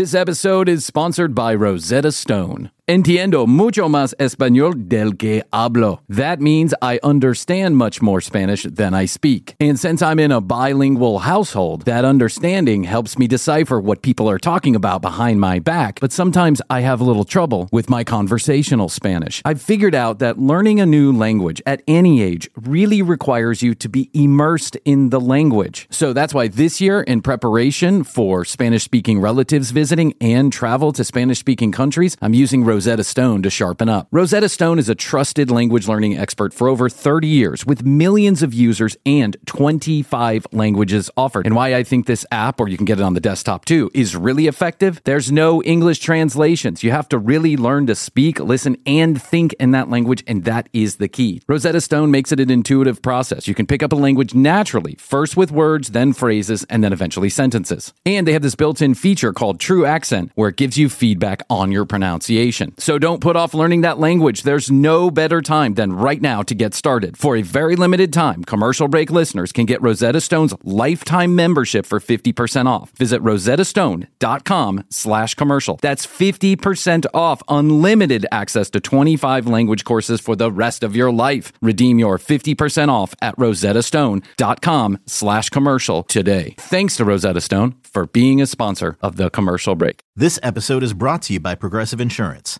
This episode is sponsored by Rosetta Stone. Entiendo mucho más español del que hablo. That means I understand much more Spanish than I speak. And since I'm in a bilingual household, that understanding helps me decipher what people are talking about behind my back. But sometimes I have a little trouble with my conversational Spanish. I've figured out that learning a new language at any age really requires you to be immersed in the language. So that's why this year, in preparation for Spanish speaking relatives visiting and travel to Spanish speaking countries, I'm using Rosetta Stone to sharpen up. Rosetta Stone is a trusted language learning expert for over 30 years with millions of users and 25 languages offered. And why I think this app, or you can get it on the desktop too, is really effective. There's no English translations. You have to really learn to speak, listen, and think in that language, and that is the key. Rosetta Stone makes it an intuitive process. You can pick up a language naturally, first with words, then phrases, and then eventually sentences. And they have this built in feature called True Accent, where it gives you feedback on your pronunciation. So don't put off learning that language. There's no better time than right now to get started. For a very limited time, commercial break listeners can get Rosetta Stone's lifetime membership for 50% off. Visit rosettastone.com slash commercial. That's 50% off unlimited access to 25 language courses for the rest of your life. Redeem your 50% off at rosettastone.com slash commercial today. Thanks to Rosetta Stone for being a sponsor of the commercial break. This episode is brought to you by Progressive Insurance.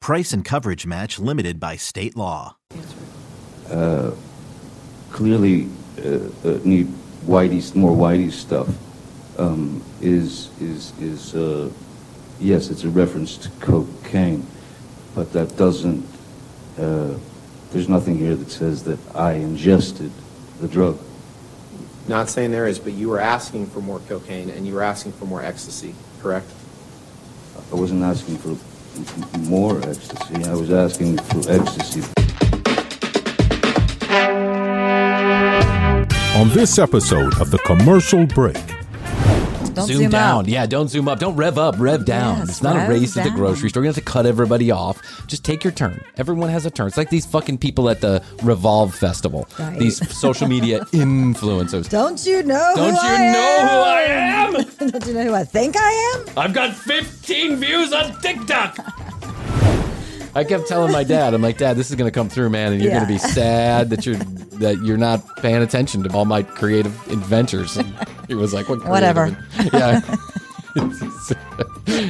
Price and coverage match limited by state law. clearly uh, uh, need Whitey more Whitey stuff. Um, is is is uh, yes, it's a reference to cocaine, but that doesn't. Uh, there's nothing here that says that I ingested the drug. Not saying there is, but you were asking for more cocaine and you were asking for more ecstasy, correct? I wasn't asking for m- more ecstasy. I was asking for ecstasy. On this episode of The Commercial Break, Don't zoom, zoom down. out. Yeah, don't zoom up. Don't rev up, rev down. Yes, it's not a race at the grocery store. You have to cut everybody off. Just take your turn. Everyone has a turn. It's like these fucking people at the Revolve Festival. Right. These social media influencers. Don't you know? Don't you I know am? who I am? Don't you know who I think I am? I've got 15 views on TikTok. I kept telling my dad, I'm like, Dad, this is going to come through, man, and you're going to be sad that you're that you're not paying attention to all my creative adventures. And he was like, what? Whatever. Yeah.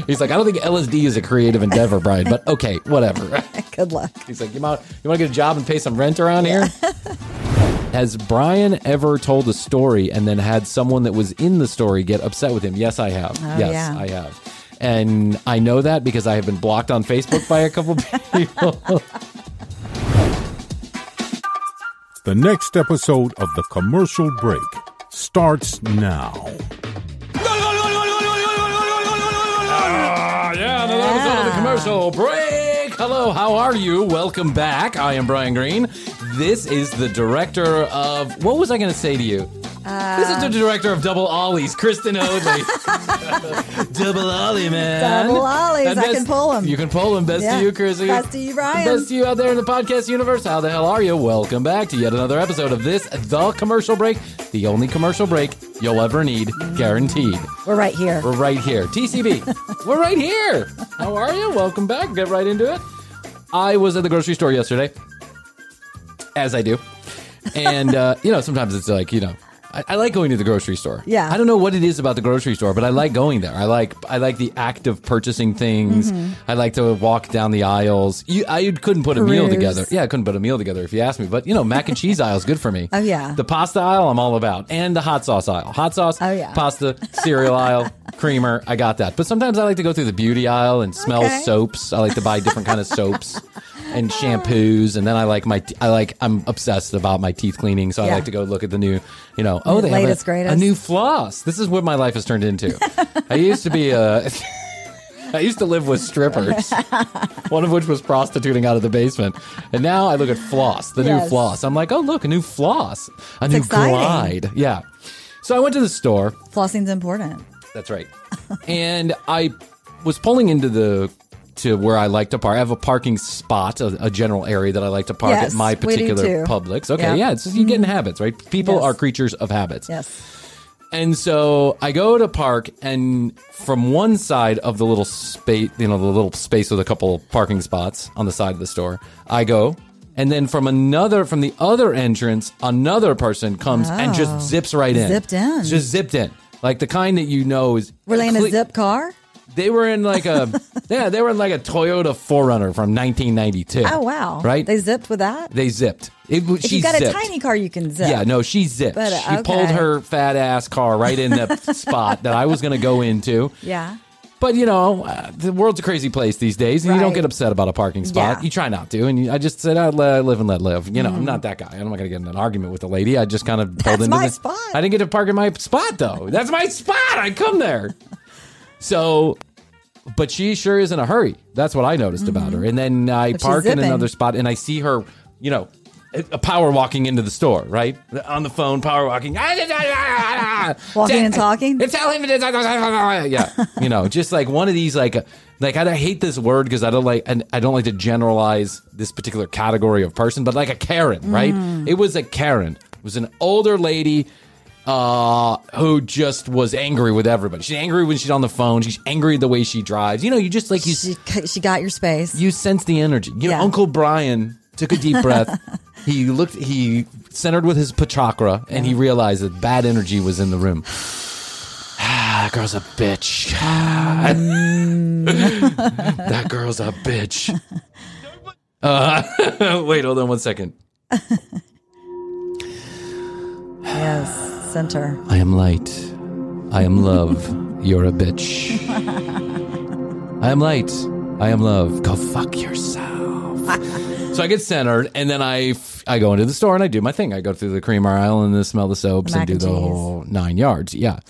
He's like, I don't think LSD is a creative endeavor, Bryan, but okay, whatever. Good luck. He's like, you want you want to get a job and pay some rent around here? Has Bryan ever told a story and then had someone that was in the story get upset with him? Yes, I have. Oh, yes, yeah. I have. And I know that because I have been blocked on Facebook by a couple people. the next episode of The Commercial Break starts now. Ah, yeah, another episode of the commercial break. Hello, how are you? Welcome back. I am Bryan Green. This is the director of what was I going to say to you? This is the director of Double Ollies, Kristen Hoadley. Double Ollie, man. Double Ollies, And I can pull 'em. You can pull them. Best Yeah. to you, Krissy. Best to you, Bryan. Best to you out there in the podcast universe. How the hell are you? Welcome back to yet another episode of this, the commercial break, the only commercial break you'll ever need, guaranteed. We're right here. We're right here. TCB. We're right here. How are you? Welcome back. Get right into it. I was at the grocery store yesterday, as I do. And, uh, you know, sometimes it's like, you know, I, I like going to the grocery store. Yeah. I don't know what it is about the grocery store, but I like going there. I like I like the act of purchasing things. Mm-hmm. I like to walk down the aisles. You, I couldn't put a meal together. Yeah, I couldn't put a meal together if you asked me. But you know, mac and cheese aisle is good for me. Oh, yeah. The pasta aisle, I'm all about, and the hot sauce aisle. Hot sauce. Oh, yeah. Pasta, cereal aisle, creamer. I got that. But sometimes I like to go through the beauty aisle and smell Okay. soaps. I like to buy different kind of soaps and shampoos. And then I like my, I like, I'm obsessed about my teeth cleaning. So I Yeah. like to go look at the new, you know, oh, they Latest, have a, greatest. a new floss. This is what my life has turned into. I used to be uh, a. I used to live with strippers, one of which was prostituting out of the basement. And now I look at floss, the new floss. I'm like, oh, look, a new floss, a new exciting. glide. Yeah. So I went to the store. Flossing's important. That's right. and I was pulling into the to where I like to park. I have a parking spot, a, a general area that I like to park Yes, at my particular. Publix. Okay, Yeah. yeah, it's, just, you get in mm-hmm. habits, right? People Yes. are creatures of habits. Yes. And so I go to park, and from one side of the little space, you know, the little space with a couple parking spots on the side of the store, I go. And then from another, from the other entrance, another person comes and just zips right in. Zipped in. Just zipped in. Like the kind that you know is. Were in a zip car? They were in like a, yeah, they were in like a Toyota 4Runner from 1992. Oh wow! Right? They zipped with that. They zipped. It, if she you got zipped. a tiny car, you can zip. Yeah, no, she zipped. But, uh, she pulled her fat ass car right in the spot that I was going to go into. Yeah. But you know, uh, the world's a crazy place these days, and you don't get upset about a parking spot. Yeah. Mm-hmm. You try not to, and you, I just said, "I live and let live." You know, I'm not that guy. I'm not going to get in an argument with the lady. I just kind of pulled That's into my the spot. I didn't get to park in my spot though. That's my spot. I come there. So, but she sure is in a hurry. That's what I noticed about her. And then I But park in another spot, and I see her. You know. A a power walking into the store, right? On the phone, power walking. Walking and talking? Tell him. Yeah, you know, just like one of these, like, uh, like I hate this word because I don't like, and I don't like to generalize this particular category of person, but like a Karen, right? Mm. It was a Karen. It was an older lady uh, who just was angry with everybody. She's angry when she's on the phone. She's angry the way she drives. You know, you just like you She she got your space. you sense the energy. You know, Yeah. Uncle Bryan took a deep breath. he looked. He centered with his pachakra, and he realized that bad energy was in the room. Ah, that girl's a bitch. that girl's a bitch. Uh, wait, hold on one second. yes, center. I am light. I am love. You're a bitch. I am light. I am love. Go fuck yourself. so I get centered, and then I f- I go into the store and I do my thing. I go through the creamer aisle and then smell the soaps and mac do and the whole nine yards. Yeah.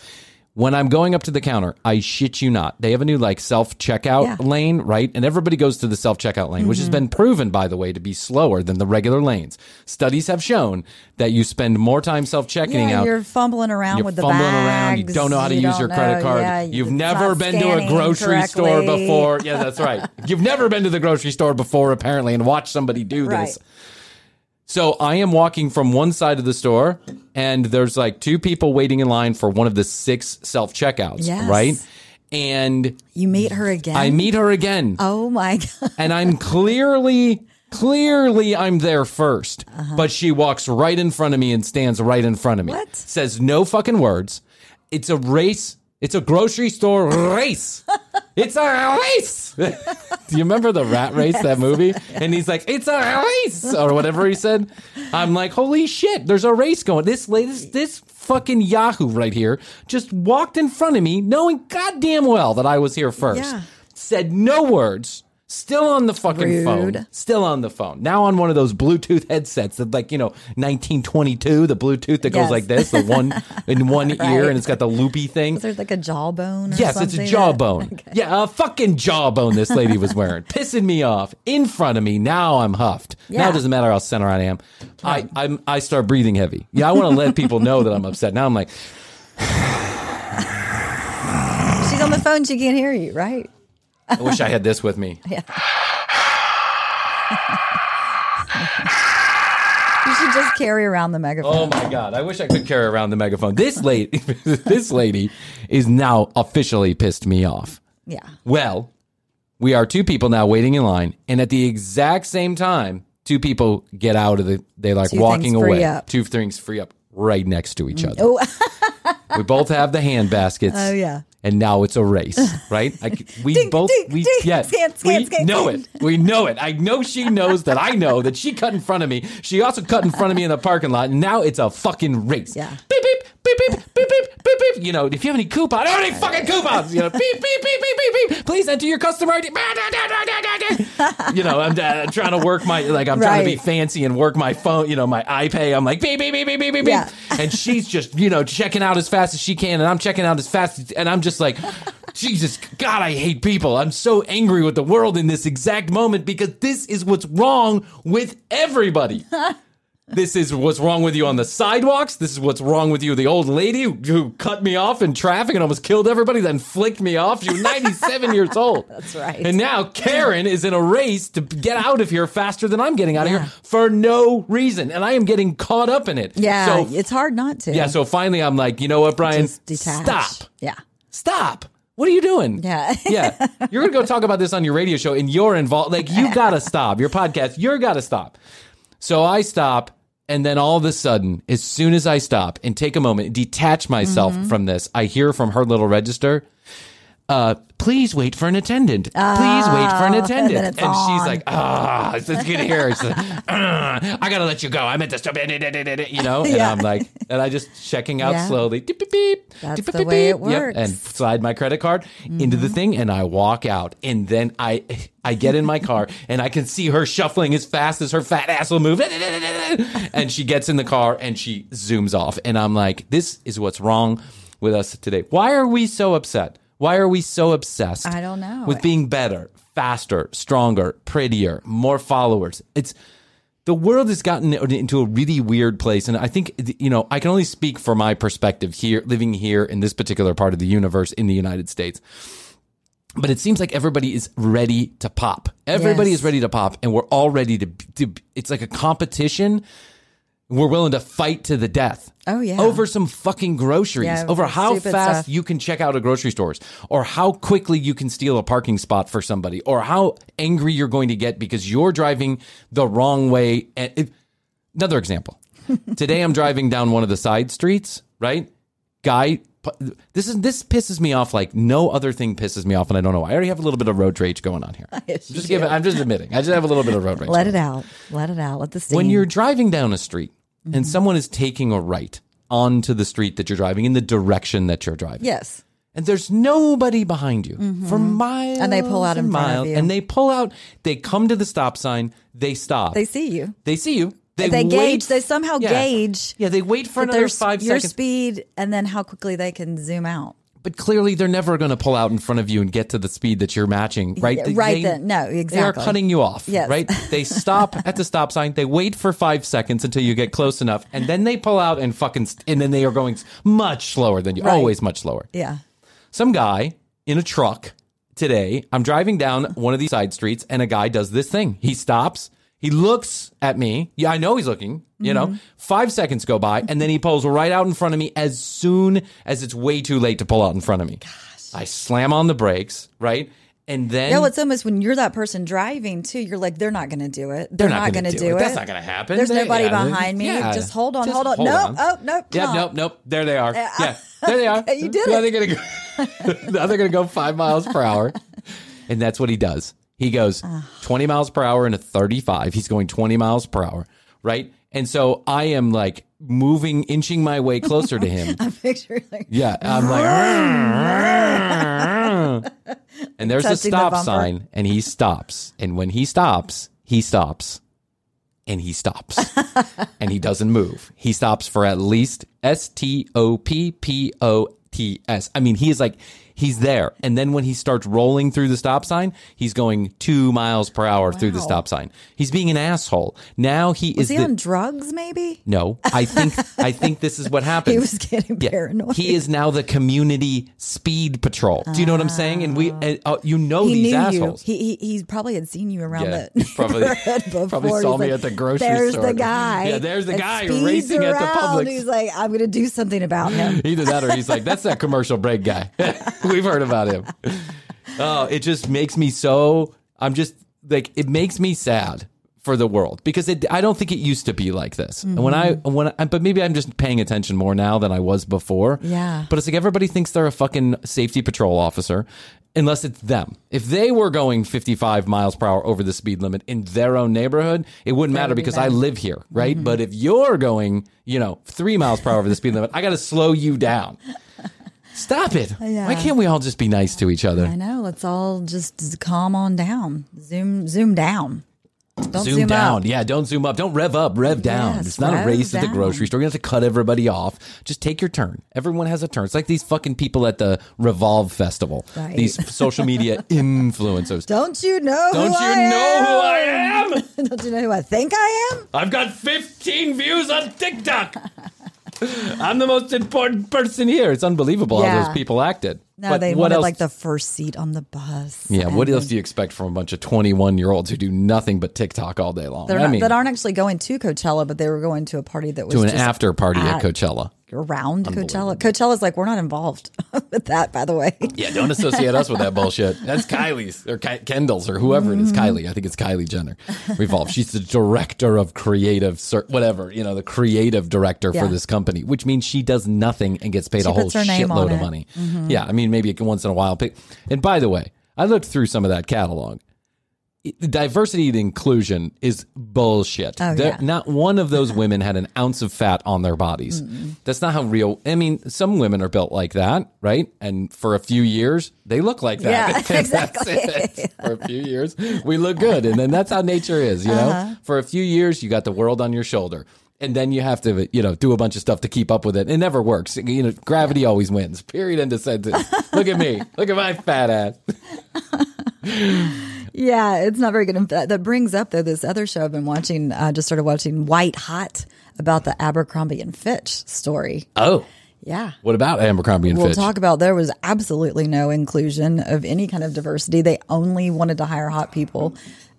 When I'm going up to the counter, I shit you not. They have a new like self checkout Yeah. Mm-hmm. lane, right? And everybody goes to the self checkout lane, which has been proven, by the way, to be slower than the regular lanes. Studies have shown that you spend more time self checking Yeah, out you're fumbling around you're with the fumbling bags. around. You don't know how to use your don't credit card. yeah, You've never been to a grocery store before. Yeah, that's right. You've never been to the grocery store before, apparently, and watched somebody do Right. this. So I am walking from one side of the store, and there's like two people waiting in line for one of the six self checkouts, Yes. right? And You meet her again. I meet her again Oh my god! and I'm clearly, clearly, I'm there 1st Uh-huh. But she walks right in front of me and stands right in front of me. What? Says no fucking words. It's a race. It's a grocery store race. It's a race. Do you remember the rat race, that movie? And he's like, it's a race, or whatever he said. I'm like, holy shit, there's a race going. This latest, this fucking Yahoo right here just walked in front of me, knowing goddamn well that I was here first Yeah. said no words, still on the fucking Rude. phone, still on the phone. Now on one of those Bluetooth headsets that, like you know, 1922, the Bluetooth that goes like this, the one in one ear, and it's got the loopy thing. Is there like a jawbone? Or Yes, it's a jawbone. Yeah, a fucking jawbone this lady was wearing, pissing me off in front of me. Now I'm huffed. Now it doesn't matter how center I am. I I'm, I start breathing heavy. Yeah, I want to let people know that I'm upset. Now I'm like, She's on the phone. She can't hear you, right? I wish I had this with me. Yeah. you should just carry around the megaphone. Oh my god! I wish I could carry around the megaphone. This lady, this lady, is now officially pissed me off. Yeah. Well, we are two people now waiting in line, and at the exact same time, two people get out of the. They like Two walking away. up. Two things free up right next to each mm. other. Oh, We both have the hand baskets. Oh, yeah. And now it's a race, right? I we Ding, both ding, we ding. yeah, Scan, scan, we scan, know it. We know it. I know she knows that I know that she cut in front of me. She also cut in front of me in the parking lot. And now it's a fucking race. Yeah. Beep beep beep beep beep beep beep beep. You know, if you have any coupons, I don't have any fucking coupons. You know, beep beep beep beep beep beep. Please enter your customer ID. You know, I'm uh, trying to work my like I'm trying to be Right. fancy and work my phone. You know, my iPay. I'm like beep beep beep beep beep beep beep. Yeah. And she's just you know checking out as fast as she can, and I'm checking out as fast, as, and I'm just like. Jesus, God, I hate people. I'm so angry with the world in this exact moment because this is what's wrong with everybody. This is what's wrong with you on the sidewalks. This is what's wrong with you. The old lady who, who cut me off in traffic and almost killed everybody, then flicked me off. She was 97 years old. That's right. And now Karen is in a race to get out of here faster than I'm getting out of here for no reason. And I am getting caught up in it. Yeah, So, it's hard not to. yeah. So finally, I'm like, you know what, Bryan? Stop. Yeah. Stop. What are you doing? Yeah. yeah. You're going to go talk about this on your radio show and you're involved. Like, you got to stop. Your podcast, you're got to stop. So I stop. And then all of a sudden, as soon as I stop and take a moment and detach myself Mm-hmm. from this, I hear from her little register, uh, please wait for an attendant. Please wait for an Oh, attendant. and And, she's like, ah, it's just get here. It's like, "Ah, I gotta let you go. I meant to stop it, you know? And Yeah. I'm like, and I just checking out Yeah. slowly. Beep, beep, beep. That's Beep, the beep, way it beep. Yep, works. And slide my credit card into Mm-hmm. the thing and I walk out. And then I I get in my car and I can see her shuffling as fast as her fat ass will move. And she gets in the car and she zooms off. And I'm like, this is what's wrong with us today. Why are we so upset? Why are we so obsessed? I don't know. With being better, faster, stronger, prettier, more followers. It's the world has gotten into a really weird place and i think you know i can only speak for my perspective here living here in this particular part of the universe in the united states but it seems like everybody is ready to pop everybody Yes. is ready to pop and we're all ready to, to it's like a competition we're willing to fight to the death Oh, yeah. over some fucking groceries Yeah, over how fast stuff. you can check out a grocery stores or how quickly you can steal a parking spot for somebody or how angry you're going to get because you're driving the wrong way another example today i'm driving down one of the side streets right guy this is this pisses me off like no other thing pisses me off and i don't know why i already have a little bit of road rage going on here Yes, just give it i'm just admitting i just have a little bit of road rage Let it out. Let it out. Let the steam. when you're driving down a street Mm-hmm. and someone is taking a right onto the street that you're driving in the direction that you're driving yes. and there's nobody behind you for miles Mm-hmm. And they pull out in and front of miles, you. and they pull out they come to the stop sign they stop They see you. they see you they, They, gauge. They somehow yeah. gauge. yeah they wait for another five your seconds speed and then how quickly they can zoom out. But clearly they're never going to pull out in front of you and get to the speed that you're matching right They- right they- then. No, exactly. they are cutting you off Yes. right they stop at the stop sign they wait for five seconds until you get close enough and then they pull out and fucking st- and then they are going much slower than you Right. always much slower Yeah. some guy in a truck today. I'm driving down one of these side streets and a guy does this thing. He stops. He looks at me. Yeah, I know he's looking. You Mm-hmm. know, five seconds go by and then he pulls right out in front of me as soon as it's way too late to pull out in front of me. I slam on the brakes, right? And then Yeah, well, it's almost when you're that person driving too. You're like, they're not going to do it. They're, they're not, going to do, do it. That's not going to happen. There's They- nobody yeah, behind me. yeah. Just hold on, Just hold on. hold nope. on. Oh, nope. Yeah, nope, nope. There they are. Yeah. Yeah, there they are. You did now it. They're gonna go, now they're gonna go five miles per hour, and that's what he does. He goes Ah. 20 miles per hour into 35. He's going 20 miles per hour, right? And so I am like moving, inching my way closer to him. I picture like, Yeah, I'm like, and there's a Touching the stop bumper. sign, and he stops. And when he stops, he stops, and he stops, and he doesn't move. He stops for at least S T O P P O T S. I mean, he is like. He's there. And then when he starts rolling through the stop sign, he's going two miles per hour through the stop sign. He's being an asshole. Now he was is he the, on drugs? Maybe no, I think I think this is what happened. he was getting Yeah. paranoid. He is now the community speed patrol. Do you know what I'm saying? And we, and, uh, you know, He these knew assholes. you. He, he he probably had seen you around Yeah, the probably- before. probably He's saw me like, at the grocery there's store. the guy. Yeah, there's the guy racing at the around. Publix. He's like, I'm going to do something about him. Either that or he's like, that's that commercial break guy. We've heard about him. Oh, it just makes me so. I'm just like it makes me sad for the world because it. I don't think it used to be like this. And when I Mm-hmm. when I, but maybe I'm just paying attention more now than I was before. Yeah. But it's like everybody thinks they're a fucking safety patrol officer. Unless it's them. If they were going 55 miles per hour over the speed limit in their own neighborhood, it wouldn't matter would be because I live here, right? But if you're going, you know, three miles per hour over the speed limit, I got to slow you down. Stop it. Yeah. Why can't we all just be nice to each other? I know. Let's all just calm on down. Zoom zoom down. Don't zoom, zoom down. up. Yeah, don't zoom up. Don't rev up, rev down. Yes, it's not a race at the grocery store. You don't have to cut everybody off. Just take your turn. Everyone has a turn. It's like these fucking people at the Revolve Festival. Right. These social media influencers. Don't you know? Don't you I know who I am? am? Don't you know who I think I am? I've got 15 views on TikTok. I'm the most important person here. It's unbelievable how those people acted. No, But they what wanted else? like the first seat on the bus. yeah, what else do you expect from a bunch of 21 year olds who do nothing but TikTok all day long? They're I not, mean, that aren't actually going to Coachella, but they were going to a party that was to an after party at at- Coachella. Around Coachella. Coachella's like we're not involved with that, by the way. Yeah, don't associate us with that bullshit. That's Kylie's or Ki- Kendall's or whoever it is. Mm-hmm. Kylie, I think it's Kylie Jenner. Revolve. She's the director of creative, whatever you know, the creative director for this company, which means she does nothing and gets paid She a whole shitload of money. Yeah, I mean, maybe once in a while. And by the way, I looked through some of that catalog. It- Diversity and inclusion is bullshit. Oh, yeah. Not one of those women had an ounce of fat on their bodies. That's not how real. I mean, some women are built like that, right? And for a few years, they look like that. Yeah, exactly. For a few years, we look good, and then that's how nature is. You know, Uh-huh. for a few years, you got the world on your shoulder. And then you have to, you know, do a bunch of stuff to keep up with it. It never works. You know, gravity always wins. Period. End of sentence. Look at me. Look at my fat ass. Yeah, it's not very good. That that brings up though this other show I've been watching. Uh, just started watching White Hot about the Abercrombie and Fitch story. Oh, Yeah. what about Abercrombie and Fitch? We'll Fitch? talk about there was absolutely no inclusion of any kind of diversity. They only wanted to hire hot people.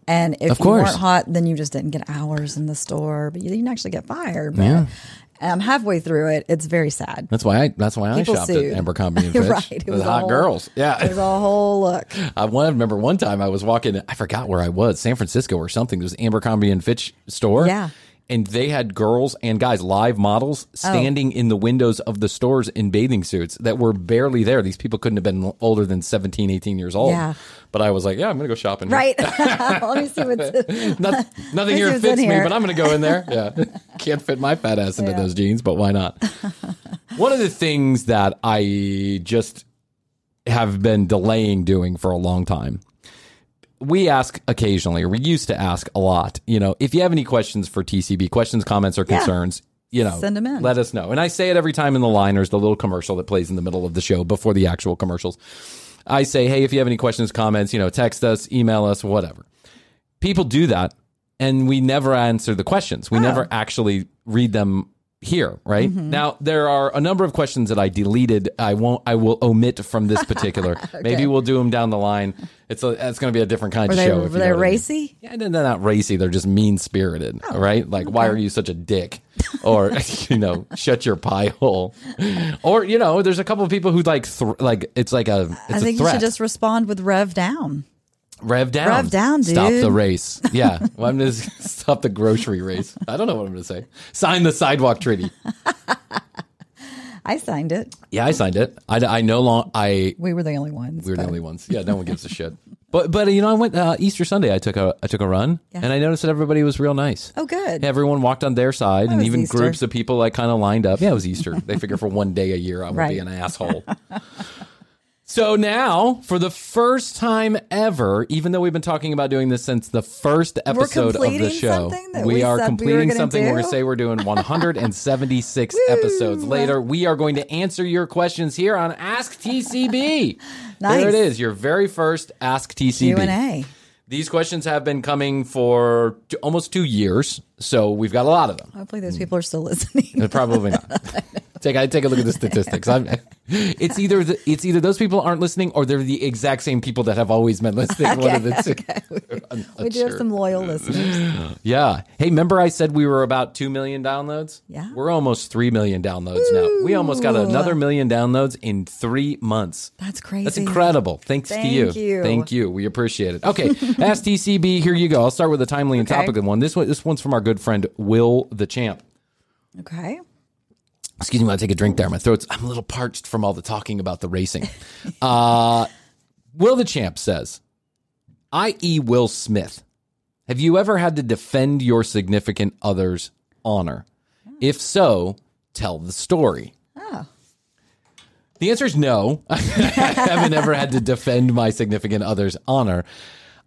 And if you weren't hot, then you just didn't get hours in the store, but you didn't actually get fired. But Yeah. Um, halfway through it, it's very sad. That's why I. That's why I shopped sued. at Abercrombie and Fitch. right. It was hot whole- girls. Yeah, It was a whole look. I want to remember one time I was walking. I forgot where I was, San Francisco or something. There was Abercrombie and Fitch store. Yeah. And they had girls and guys, live models, standing in the windows of the stores in bathing suits that were barely there. These people couldn't have been older than 17, 18 years old. Yeah. But I was like, yeah, I'm going to go shopping. here. Right. Let me see what's. Not, nothing here what's fits me, here. but I'm going to go in there. Yeah. Can't fit my fat ass into those jeans, but why not? One of the things that I just have been delaying doing for a long time. We ask occasionally, or we used to ask a lot. You know, if you have any questions for TCB, questions, comments, or Yeah. concerns, you know, send them in. Let us know. And I say it every time in the liners, the little commercial that plays in the middle of the show before the actual commercials. I say, hey, if you have any questions, comments, you know, text us, email us, whatever people do that and we never answer the questions. We ah. never actually read them here, right? Mm-hmm. Now there are a number of questions that I deleted. I won't I will omit from this particular. Maybe we'll do them down the line. It's a, it's going to be a different kind Were of they, show were they what I mean. racy? Yeah, they're not racy. They're just mean spirited, Oh, right? Like, why are you such a dick? Or you know, shut your pie hole. Or you know, there's a couple of people who like th- like it's like a it's I a think you should just respond with rev down. Rev down. Rev down, dude. Stop the race. Yeah. Well, I'm going to stop the grocery race. I don't know what I'm going to say. Sign the sidewalk treaty. I signed it. Yeah, I signed it. I, I no long. I We were the only ones. we were the only ones. Yeah, no one gives a shit. But but you know, I went uh, Easter Sunday. I took a I took a run, Yeah. and I noticed that everybody was real nice. Oh, good. Everyone walked on their side, and even Easter. groups of people like kind of lined up. Yeah, it was Easter. they figure for one day a year, I won't be an asshole. So now, for the first time ever, even though we've been talking about doing this since the first episode of the show, we, we are said we completing something. We're going to say we're doing 176 episodes later. We are going to answer your questions here on Ask TCB. Nice. There it is, your very first Ask TCB. Q and A. These questions have been coming for almost two years, so we've got a lot of them. Hopefully, those people are still listening. Probably not. Take I take a look at the statistics. I'm, it's either the, it's either those people aren't listening or they're the exact same people that have always been listening. One of the two. I'm we do have some loyal listeners. Yeah. Hey, remember I said we were about two million downloads? Yeah. We're almost three million downloads now. We almost got another million downloads in three months. That's crazy. That's incredible. Thanks to you. you. Thank you. We appreciate it. Okay, Ask TCB. Here you go. I'll start with a timely and Okay. topical one. This one, this one's from our good friend Will the Champ. Okay. Excuse me while I take a drink there. My throat's I'm a little parched from all the talking about the racing. uh, Will the Champ says, i.e. Will Smith, have you ever had to defend your significant other's honor? If so, tell the story. Oh. The answer is no. I haven't ever had to defend my significant other's honor.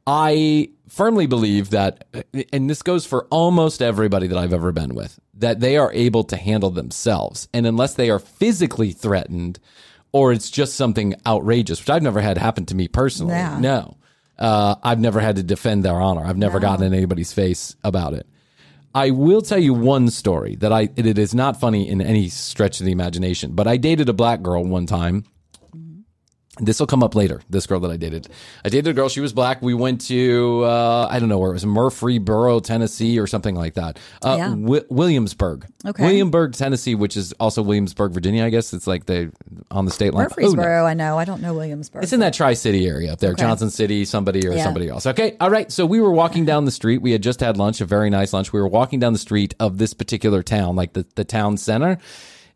I firmly believe that, and this goes for almost everybody that I've ever been with, that they are able to handle themselves. And unless they are physically threatened or it's just something outrageous, which I've never had happen to me personally. Yeah. No. Uh, I've never had to defend their honor. I've never gotten in anybody's face about it. I will tell you one story that I it is not funny in any stretch of the imagination, but I dated a black girl one time. This will come up later. This girl that I dated, I dated a girl. She was black. We went to uh, I don't know where it was, Murfreesboro, Tennessee, or something like that. Uh, Yeah. Wi- Williamsburg, Okay. Williamsburg, Tennessee, which is also Williamsburg, Virginia. I guess it's like they on the state line. Who knows? Murfreesboro, I know. I don't know Williamsburg. It's in that Tri City area up there, Okay. Johnson City, somebody or Yeah. somebody else. Okay. All right. So we were walking down the street. We had just had lunch, a very nice lunch. We were walking down the street of this particular town, like the, the town center.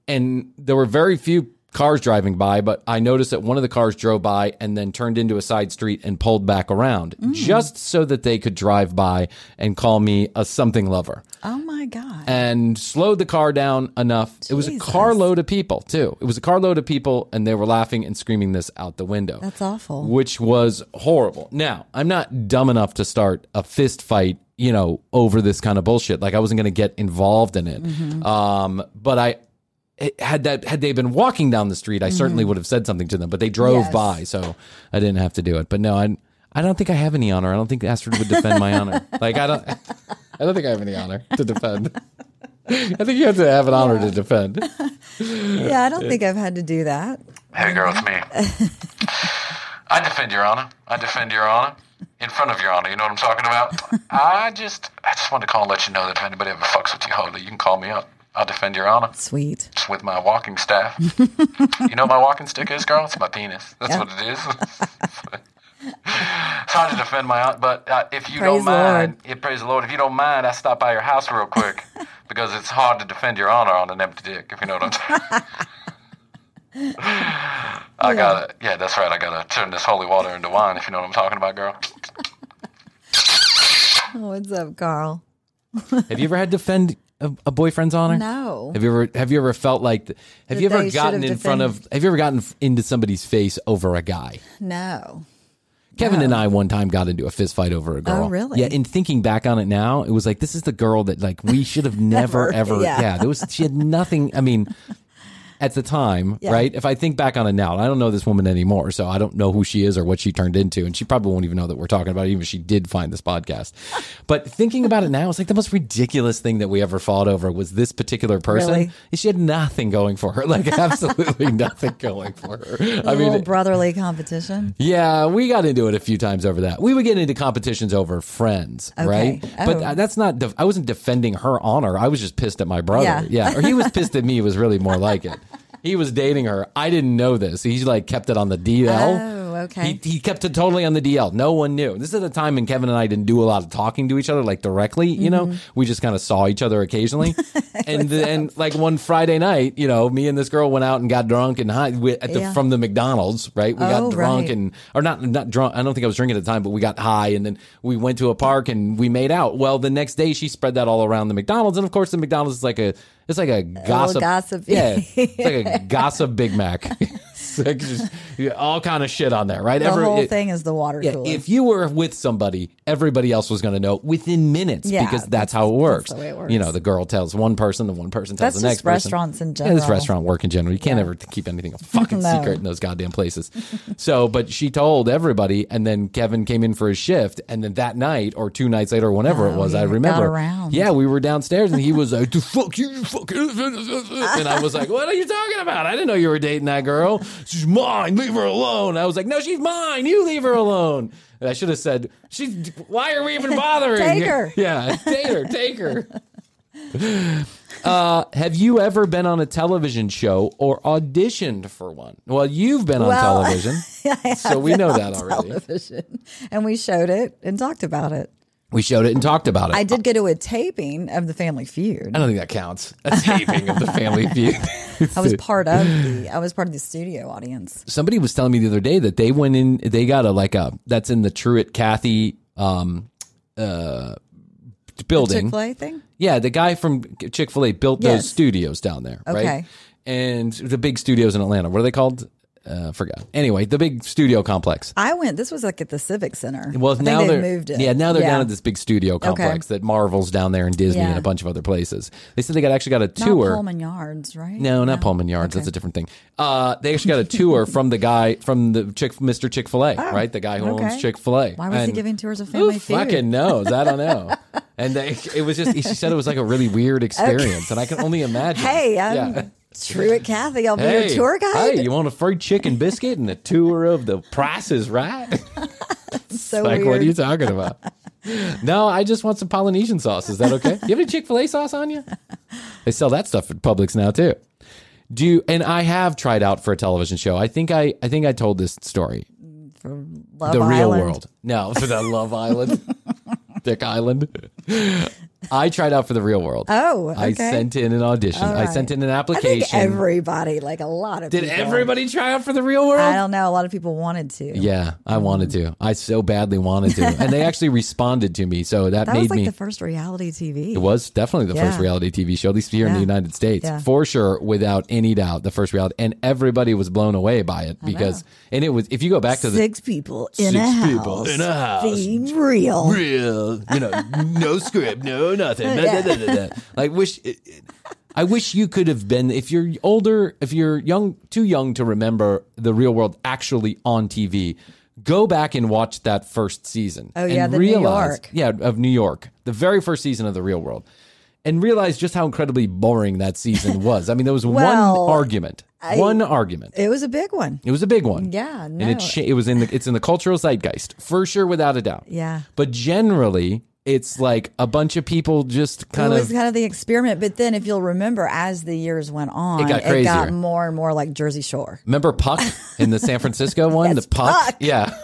And there were very few cars driving by, but I noticed that one of the cars drove by and then turned into a side street and pulled back around Mm. just so that they could drive by and call me a something lover oh my God. and slowed the car down enough. It was a carload of people, too. It was a carload of people, and they were laughing and screaming this out the window. That's awful. Which was horrible. Now, I'm not dumb enough to start a fist fight, you know, over this kind of bullshit. Like, I wasn't going to get involved in it. Mm-hmm. Um, but I. it- Had that had they been walking down the street, I certainly would have said something to them. But they drove Mm-hmm. Yes. by, so I didn't have to do it. But no, I I don't think I have any honor. I don't think Astrid would defend my honor. Like I don't I don't think I have any honor to defend. I think you have to have an honor to defend. yeah, I don't think I've had to do that. Hey, girl, it's me. I defend your honor. I defend your honor in front of your honor. You know what I'm talking about? I just, I just wanted to call and let you know that if anybody ever fucks with you, Holly, you can call me up. I'll defend your honor Sweet. It's with my walking staff. you know what my walking stick is, girl? It's my penis. That's Yeah. what it is. it's hard to defend my honor, but uh, if you Praise don't the mind, yeah, praise the Lord. If you don't mind, I stop by your house real quick because it's hard to defend your honor on an empty dick. If you know what I'm saying. I gotta, yeah, that's right. I gotta turn this holy water into wine. If you know what I'm talking about, girl. Oh, what's up, Carl? Have you ever had to defend a, a boyfriend's honor? No. Have you ever have you ever felt like th- have That you ever they should gotten have in front of have you ever gotten f- into somebody's face over a guy? No. Kevin and I one time got into a fist fight over a oh, girl. Oh, really? Yeah, in thinking back on it now, it was like this is the girl that like we should have never Never, ever yeah. yeah. there was she had nothing I mean at the time, Yeah. right? If I think back on it now, and I don't know this woman anymore, so I don't know who she is or what she turned into, and she probably won't even know that we're talking about it, even if she did find this podcast. But thinking about it now, it's like the most ridiculous thing that we ever fought over was this particular person. Really? She had nothing going for her, like absolutely nothing going for her. A I little mean, brotherly competition. yeah, we got into it a few times over that. We would get into competitions over friends, Okay. right? But Oh. uh, that's not. Def- I wasn't defending her honor. I was just pissed at my brother. Yeah. Yeah, or he was pissed at me. It was really more like it. He was dating her. I didn't know this. He like kept it on the DL. Oh, okay. He, he kept it totally on the DL. No one knew. This is a time when Kevin and I didn't do a lot of talking to each other, like directly. You know, Mm-hmm. we just kind of saw each other occasionally. and then, like one Friday night, you know, me and this girl went out and got drunk and high we- at the Yeah. from the McDonald's. Right, we Oh, got drunk right. and or not not drunk. I don't think I was drinking at the time, but we got high and then we went to a park and we made out. Well, the next day she spread that all around the McDonald's, and of course the McDonald's is like a it's like a oh, gossip gossip. Yeah, it's like a gossip Big Mac. Like just, all kind of shit on there, right? The Every- whole it- thing is the water yeah, cooler. if you were with somebody, everybody else was going to know within minutes Yeah, because that's how it works. the way it works. You know, the girl tells one person, the one person tells That's the next person. restaurants in Yeah, this restaurant work in general. You can't ever keep anything a fucking No. secret in those goddamn places. so, but she told everybody, and then Kevin came in for his shift, and then that night or two nights later, or whenever it Oh, was, he I remember. around. Yeah, we were downstairs, and he was like, "The fuck you, you fucking," and I was like, "What are you talking about? I didn't know you were dating that girl. She's mine. Leave her alone." I was like, "No, she's mine. You leave her alone." And I should have said, "She's. Why are we even bothering? Take her. Yeah, take her. Take her." Uh, have you ever been on a television show or auditioned for one? Well, you've been on Well, television, so we know that already. television, and we showed it and talked about it. We showed it and talked about it. I did go to a taping of the Family Feud. I don't think that counts. A taping of the Family Feud. I was part of the. I was part of the studio audience. Somebody was telling me the other day that they went in. They got a like a that's in the Truett Cathy um uh building. Chick Fil A thing. Yeah, the guy from Chick Fil A built those studios down there, right? And the big studios in Atlanta. What are they called? Uh, forgot. Anyway, the big studio complex. I went. This was like at the Civic Center. Well, I now they they're moved it. yeah now they're down at this big studio complex that Marvel's down there and Disney and a bunch of other places. They said they got actually got a tour. Not. Pullman Yards, right? No, not Pullman Yards. That's a different thing. Uh, they actually got a tour from the guy from the Chick, Mr. Chick Fil A, right? The guy who Oh, okay. owns Chick Fil A. Why was he giving tours of Who Family Feud? fucking knows? I don't know. and they, it was just. She said it was like a really weird experience, and I can only imagine. Hey, I'm Yeah. Truett Cathy. I'll be Hey, your tour guide. hey, you want a free chicken biscuit and a tour of the prices, Right? so like, weird. what are you talking about? no, I just want some Polynesian sauce. Is that okay? you have any Chick Fil A sauce on you? They sell that stuff at Publix now too. Do you, and I have tried out for a television show. I think I I think I told this story. Love the real world. No, for the Love Island, Dick Island. I tried out for the real world. Oh, I sent in an audition. All I sent in an I application. think everybody, like a lot of people. Did people. everybody try out for the real world? I don't know. A lot of people wanted to. Yeah, I wanted to. I so badly wanted to, and they actually responded to me. So that, That made was like me. the first reality TV. It was definitely the first reality TV show, at least here in the United States, Yeah. for sure, without any doubt, the first reality, and everybody was blown away by it because, and it was. If you go back to the Six people in Six a house. people in a house. Being real. real, you know, no script, no nothing, da, da, da, da, like wish. It, it- I wish you could have been if you're older, if you're young, too young to remember the real world actually on TV. Go back and watch that first season. Oh, yeah, the New York. yeah, of New York, the very first season of the Real World, and realize just how incredibly boring that season was. I mean, there was Well, one argument, one argument. It was a big one. It was a big one. Yeah, and it it was in the it's in the cultural zeitgeist for sure, without a doubt. Yeah. but generally, it's like a bunch of people just kind of. it was of kind of the experiment, but then if you'll remember, as the years went on, It got crazier. more and more like Jersey Shore. remember Puck in the San Francisco one. The Puck, Puck. yeah,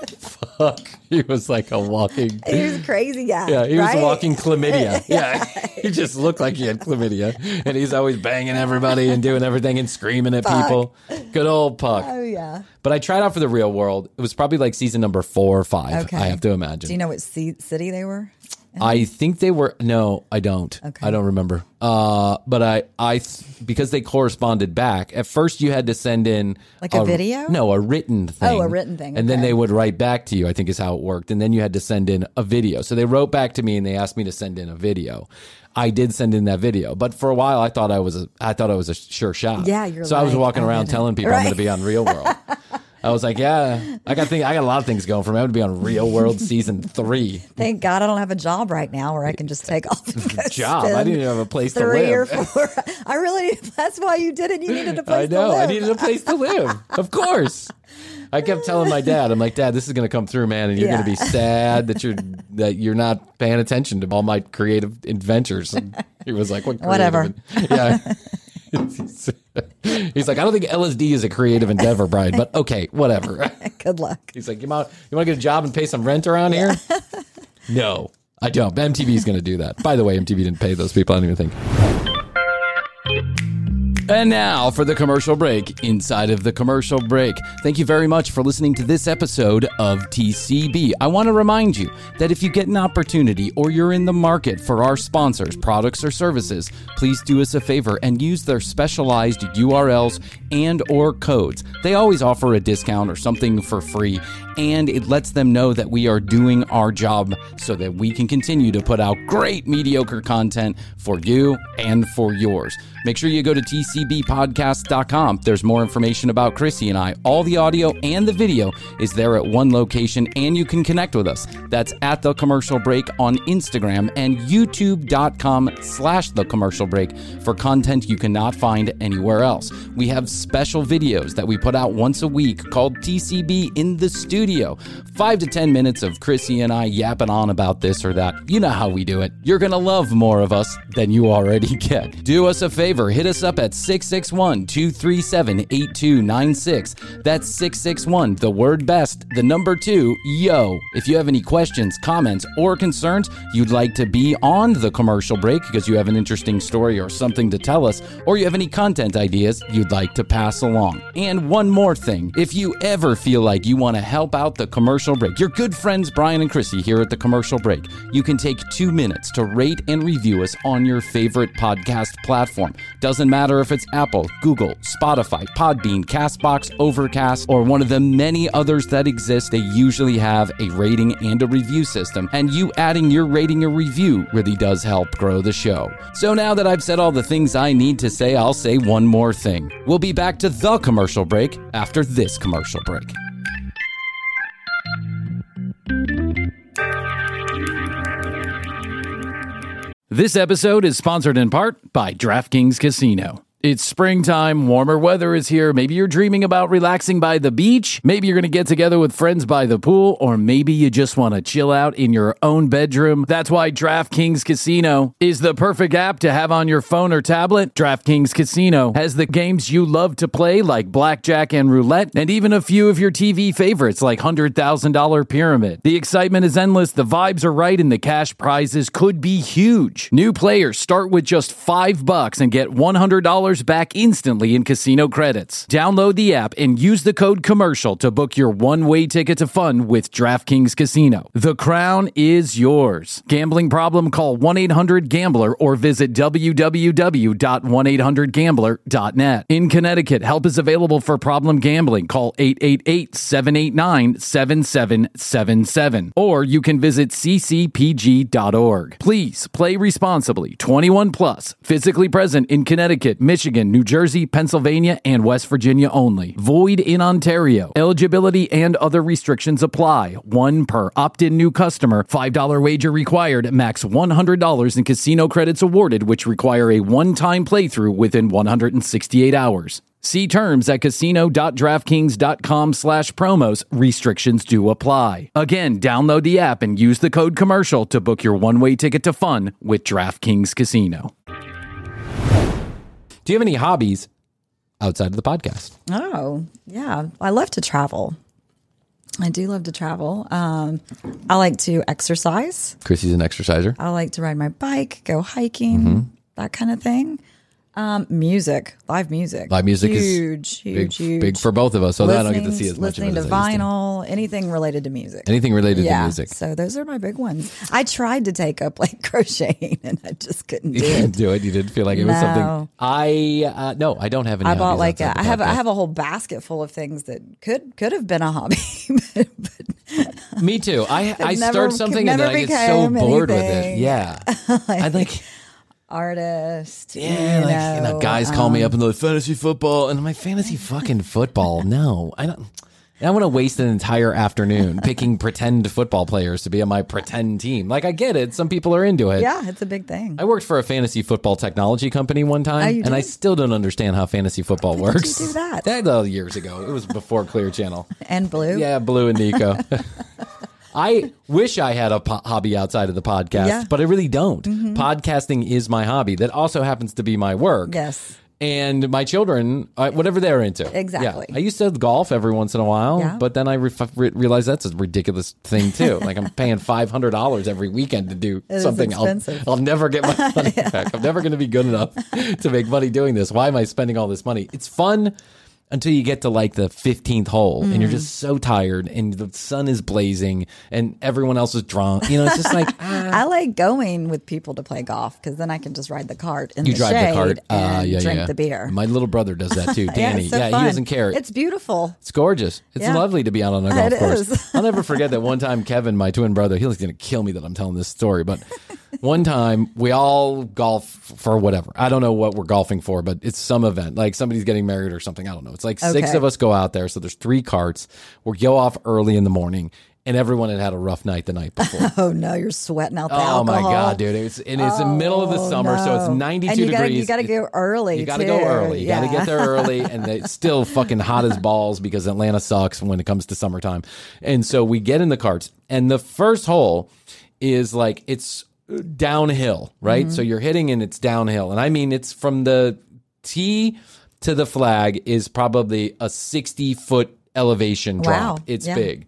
Puck. He was like a walking. He was a crazy guy. Yeah, he was walking chlamydia. Yeah, he just looked like he had chlamydia, and he's always banging everybody and doing everything and screaming at Puck. people. Good old Puck. Oh yeah. But I tried out for the real world. It was probably like season number four or five. Okay. I have to imagine. Do you know what city they were? I think they were no, I don't. Okay. I don't remember. Uh, but I, I, th- because they corresponded back. At first, you had to send in Like a video? No, a written thing. Oh, a written thing, and then they would write back to you. I think is how it worked. And then you had to send in a video. So they wrote back to me and they asked me to send in a video. I did send in that video, but for a while I thought I was a, I thought I was a sure shot. Yeah, you're So I was walking around telling people I'm going to be on Real World. I was like, yeah, I got think I got a lot of things going for me. I'm going to be on Real World season three. Thank God I don't have a job right now where I can just take off. Job. I didn't even have a place to live. three or four. I really. That's why you did it. You needed a place I know. to live. I needed a place to live. Of course. I kept telling my dad, I'm like, Dad, this is going to come through, man, and you're going to be sad that you're that you're not paying attention to all my creative adventures. And he was like, What? creative Whatever. Yeah. He's like, I don't think LSD is a creative endeavor, Bryan, but okay, whatever. Good luck. He's like, you want you want to get a job and pay some rent around here? no, I don't. MTV is going to do that. By the way, MTV didn't pay those people. I don't even think. And now for the commercial break inside of the commercial break. Thank you very much for listening to this episode of TCB. I want to remind you that if you get an opportunity or you're in the market for our sponsors, products or services, please do us a favor and use their specialized URLs and or codes. They always offer a discount or something for free and it lets them know that we are doing our job so that we can continue to put out great mediocre content for you and for yours. Make sure you go to tcbpodcast.com. There's more information about Krissy and I. All the audio and the video is there at one location, and you can connect with us. That's at the commercial break on Instagram and youtube.com slash the commercial break for content you cannot find anywhere else. We have special videos that we put out once a week called TCB in the studio. Five to 10 minutes of Krissy and I yapping on about this or that. You know how we do it. You're going to love more of us than you already get. Do us a favor, hit us up at 661 237 8296. That's 661, the word best, the number two, yo. If you have any questions, comments, or concerns you'd like to be on the commercial break because you have an interesting story or something to tell us, or you have any content ideas you'd like to pass along. And one more thing if you ever feel like you want to help help out the commercial break. Your good friends Bryan and Krissy here at the commercial break. You can take two minutes to rate and review us on your favorite podcast platform. Doesn't matter if it's Apple, Google, Spotify, Podbean, Castbox, Overcast, or one of the many others that exist. They usually have a rating and a review system, and you adding your rating or review really does help grow the show. So now that I've said all the things I need to say, I'll say one more thing. We'll be back to the commercial break after this commercial break. This episode is sponsored in part by DraftKings Casino. It's springtime, warmer weather is here. Maybe you're dreaming about relaxing by the beach. Maybe you're going to get together with friends by the pool, or maybe you just want to chill out in your own bedroom. That's why DraftKings Casino is the perfect app to have on your phone or tablet. DraftKings Casino has the games you love to play, like blackjack and roulette, and even a few of your TV favorites, like $100,000 Pyramid. The excitement is endless, the vibes are right, and the cash prizes could be huge. New players start with just five bucks and get $100 back instantly in casino credits. Download the app and use the code commercial to book your one way ticket to fun with DraftKings Casino. The crown is yours. Gambling problem? Call 1 800 Gambler or visit www.1800Gambler.net. In Connecticut, help is available for problem gambling. Call 888 789 7777. Or you can visit ccpg.org. Please play responsibly. 21 plus, physically present in Connecticut, Michigan. Michigan, New Jersey, Pennsylvania, and West Virginia only. Void in Ontario. Eligibility and other restrictions apply. One per opt in new customer. $5 wager required. Max $100 in casino credits awarded, which require a one time playthrough within 168 hours. See terms at casino.draftkings.com slash promos. Restrictions do apply. Again, download the app and use the code commercial to book your one-way ticket to fun with DraftKings Casino. Do you have any hobbies outside of the podcast? Oh, yeah. I love to travel. I do love to travel. Um, I like to exercise. Krissy's an exerciser. I like to ride my bike, go hiking, that kind of thing. Um, music, live music, Live music is huge, huge, big, huge. big for both of us. So that I don't get to see as much of listening it to as to. vinyl, anything related to music. Anything related yeah, to music. So those are my big ones. I tried to take up like crocheting, and I just couldn't do You it. do it. You didn't feel like it was something. I uh, no, I don't have any. I bought like a, I have I have a whole basket full of things that could could have been a hobby, but, but Me too. I I never- start something and then I get so bored with it. anything. Yeah, I like. Artist. Yeah, you like you know, know, guys call me um, up and they're like fantasy football, and I'm like fantasy fucking football. No, I don't. I want to waste an entire afternoon picking pretend football players to be on my pretend team. Like I get it, some people are into it. Yeah, it's a big thing. I worked for a fantasy football technology company one time, Oh, and I still don't understand how fantasy football When did works. you do that? That uh, years ago. It was before Clear Channel. and blue. Yeah, Blue and Nico. I wish I had a po- hobby outside of the podcast, Yeah. but I really don't. Podcasting is my hobby. That also happens to be my work. Yes. And my children, uh, whatever they're into. Exactly. Yeah. I used to golf every once in a while, Yeah. but then I re- re- realized that's a ridiculous thing too. like I'm paying five hundred dollars every weekend to do is something. I'll, expensive. I'll never get my money back. I'm never going to be good enough to make money doing this. Why am I spending all this money? It's fun until you get to like the 15th hole and Mm. you're just so tired and the sun is blazing and everyone else is drunk. You know, it's just like ah. I like going with people to play golf because then I can just ride the cart in you the drive shade the cart. and Uh, yeah, drink yeah. the beer. My little brother does that too. Danny. it's so yeah, he doesn't care. It's beautiful. It's gorgeous. It's Yeah. lovely to be out on a golf It course. I'll never forget that one time Kevin, my twin brother, he was going to kill me that I'm telling this story, but one time we all golf for whatever. I don't know what we're golfing for, but it's some event. Like somebody's getting married or something. I don't know. It's like six of us go out there. So there's three carts. We go off early in the morning and everyone had had a rough night the night before. Oh no, you're sweating out the Oh my god, dude! It's and it's the middle of the Oh, summer, so it's no. 92 and you gotta, degrees. You got to go early. you got to go early. You got to get there early, and it's still fucking hot as balls because Atlanta sucks when it comes to summertime. And so we get in the carts, and the first hole is like it's downhill, right? Mm-hmm. So you're hitting and it's downhill, and I mean it's from the tee to the flag is probably a 60 foot elevation drop. Wow. It's Yeah. big.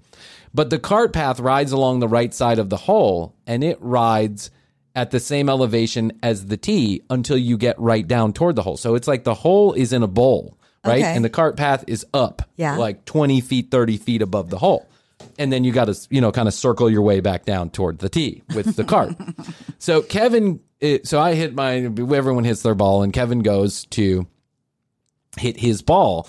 But the cart path rides along the right side of the hole and it rides at the same elevation as the tee until you get right down toward the hole. So it's like the hole is in a bowl, right? Okay. And the cart path is up Yeah. like 20 feet, 30 feet above the hole. and then you got to you know kind of circle your way back down toward the tee with the cart. so Kevin, it, so I hit my everyone hits their ball, and Kevin goes to hit his ball,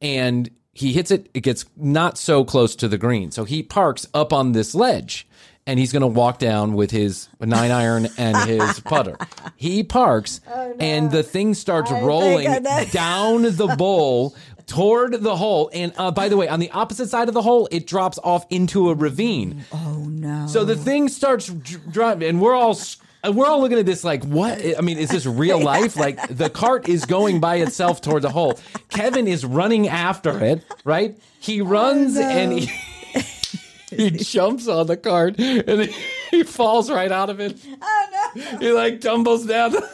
and he hits it. It gets not so close to the green, so he parks up on this ledge. And he's going to walk down with his nine iron and his putter. He parks, and the thing starts rolling I know. down the bowl toward the hole. And uh, by the way, on the opposite side of the hole, it drops off into a ravine. Oh no. So the thing starts dr- driving, and we're all we're all looking at this like, what? I mean, is this real life? Like the cart is going by itself toward the hole. Kevin is running after it. Right? He runs oh, and he. He jumps on the cart and he, he falls right out of it. Oh no. He like tumbles down the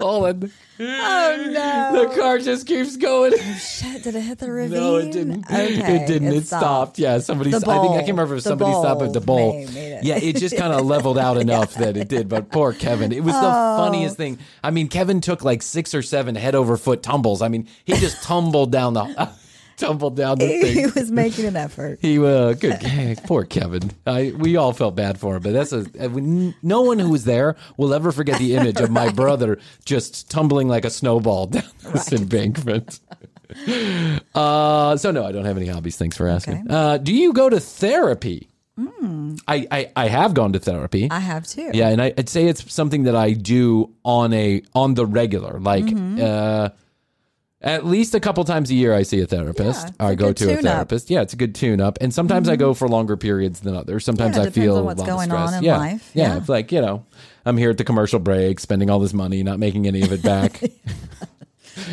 hole and Oh no. the car just keeps going. Oh, shit, did it hit the ravine? No, it didn't. Okay, it didn't. It, stopped. Yeah, somebody. The I think I can't remember if The somebody stopped at the bowl made- made it. Yeah, it just kind of leveled out enough that it did. But poor Kevin, it was the Oh. funniest thing. I mean, Kevin took like six or seven head over foot tumbles. I mean, he just tumbled down the tumbled down the He was making an effort. He uh, good. poor Kevin. I, we all felt bad for him, but that's a no one who was there will ever forget the image of my brother just tumbling like a snowball down this embankment. Uh, so no, I don't have any hobbies. Thanks for asking. Okay. Uh, do you go to therapy? I, I I have gone to therapy. I have too. yeah, and I, I'd say it's something that I do on a on the regular, like. Mm-hmm. Uh, at least a couple times a year, I see a therapist. Yeah, I go to a therapist. Yeah, it's a good tune up. And sometimes I go for longer periods than others. Sometimes Yeah, I feel what's a lot of going on in yeah. life. Yeah. Yeah. it's like you know, I'm here at the commercial break, spending all this money, not making any of it back.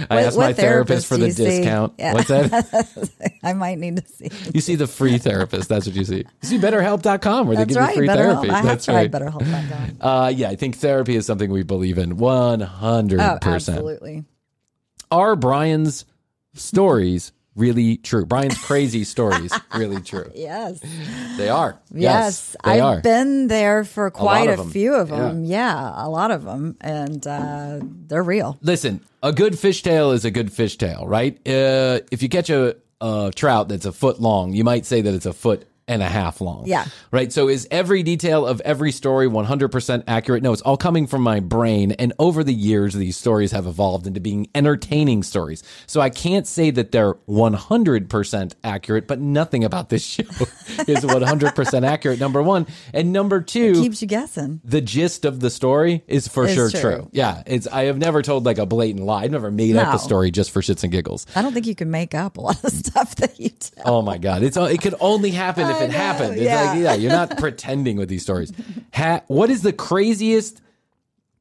I What- asked what my therapist therapist for the discount. Yeah. What's that? I might need to see. you see the free therapist. That's what you see. You see BetterHelp.com where they give right. you free BetterHelp. therapy. I That's right. BetterHelp.com. Uh, yeah, I think therapy is something we believe in 100%. Oh, absolutely. Are Bryan's stories really true? Bryan's crazy stories really true? Yes. They are. Yes, they I've are. been there for quite of a, few of Yeah. them. Yeah. a lot of them, and uh, they're real. Listen, a good fishtail is a good fishtail, right? Uh, if you catch a, a trout that's a foot long, you might say that it's a foot and a half long. Yeah. Right. So is every detail of every story 100% accurate? No, it's all coming from my brain. And over the years, these stories have evolved into being entertaining stories. So I can't say that they're 100% accurate, but nothing about this show is 100% accurate, number one. And number two, Keeps you guessing. the gist of the story is for Is sure true. true. Yeah, it's I have never told like a blatant lie. I've never made up a story just for shits and giggles. I don't think you can make up a lot of stuff that you tell. Oh my god, it's it could only happen if I it happened. It's yeah. like yeah, you're not pretending with these stories. Ha- what is the craziest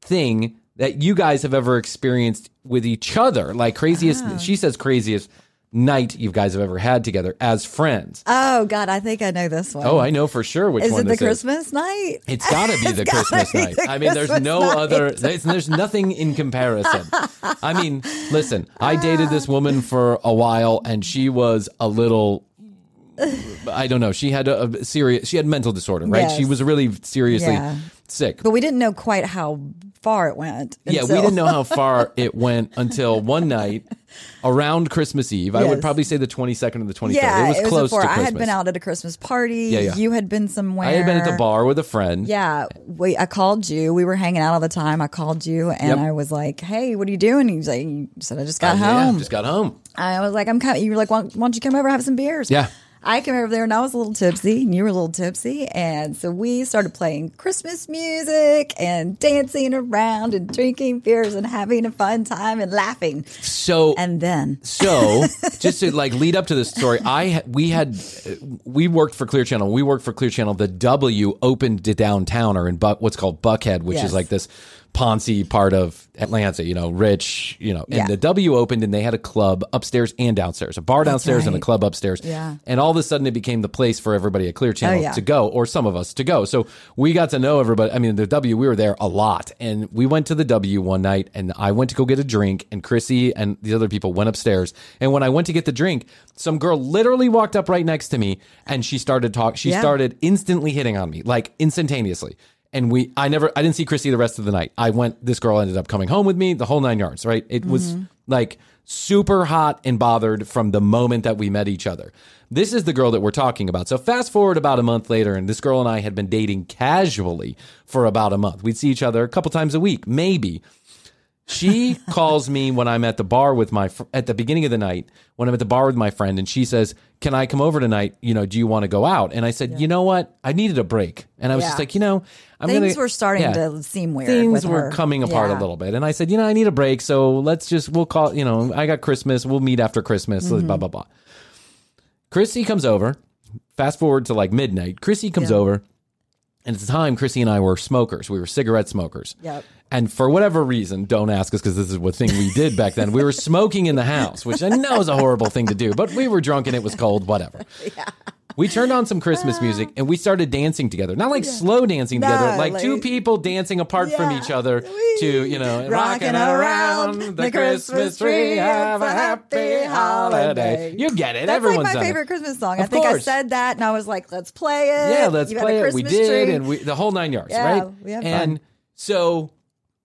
thing that you guys have ever experienced with each other? Like craziest, Ah. she says craziest night you guys have ever had together as friends. Oh God, I think I know this one. Oh, I know for sure which one Is one it the is. Christmas night? It's got to be the Christmas be night. the I mean, there's no night. other. There's, there's nothing in comparison. I mean, listen, I dated this woman for a while, and she was a little. I don't know. She had a, a serious. She had mental disorder, right? Yes. She was really seriously Yeah. sick. But we didn't know quite how far it went. Yeah, we didn't know how far it went until one night around Christmas Eve. I would probably say the 22nd or the 23rd. Yeah, it was close before. to I had been out at a Christmas party. Yeah, yeah. You had been somewhere. I had been at the bar with a friend. Yeah, we. I called you. We were hanging out all the time. I called you, and Yep. I was like, "Hey, what are you doing?" He's like, "You said I just got Uh, yeah, home." just got home. I was like, "I'm coming." You were like, why, "Why don't you come over have some beers?" Yeah. I came over there and I was a little tipsy, and you were a little tipsy, and so we started playing Christmas music and dancing around and drinking beers and having a fun time and laughing. So And then, So, just to like lead up to this story, I we had we worked for Clear Channel. We worked for Clear Channel. The W opened to downtown or in Buck, what's called Buckhead, which Yes. is like this Ponzi part of Atlanta. You know, rich. You know, and Yeah. the W opened and they had a club upstairs and downstairs, a bar downstairs and a club upstairs. Yeah. and all of a sudden it became the place for everybody at Clear Channel Oh, yeah. to go, or some of us to go. So we got to know everybody. I mean, the W, we were there a lot, and we went to the W one night, and I went to go get a drink, and Krissy and the other people went upstairs. And when I went to get the drink, some girl literally walked up right next to me, and she started talk. She Yeah. started instantly hitting on me, like instantaneously. And we I never I didn't see Krissy the rest of the night. I went this girl ended up coming home with me, the whole nine yards, right? It was mm-hmm. like super hot and bothered from the moment that we met each other. This is the girl that we're talking about. So fast forward about a month later and this girl and I had been dating casually for about a month. We'd see each other a couple times a week, maybe. She calls me when I'm at the bar with my fr- at the beginning of the night when I'm at the bar with my friend, and she says, "Can I come over tonight? You know, do you want to go out?" And I said, "You know what? I needed a break." And I was Yeah. just like, you know, I'm Things gonna, were starting yeah. to seem weird. Things were her. coming apart Yeah. a little bit, and I said, you know, I need a break, so let's just we'll call. You know, I got Christmas. We'll meet after Christmas. Mm-hmm. Blah blah blah. Krissy comes over. Fast forward to like midnight. Krissy comes Yeah. over. And at the time, Krissy and I were smokers. We were cigarette smokers. Yep. And for whatever reason, don't ask us because this is what thing we did back then. We were smoking in the house, which I know is a horrible thing to do, but we were drunk and it was cold, whatever. Yeah. We turned on some Christmas ah. music and we started dancing together. Not like slow dancing No, together, like, two people dancing apart from each other to, you know, Rocking around the Christmas tree, Have a happy holiday. You get it. That's Everyone's like my done it. favorite Christmas song. I Of think I course. said that, and I was like, "Let's play it." Yeah, let's You've play it. We did, tree. and we the whole nine yards, Yeah, right? we had and fun. so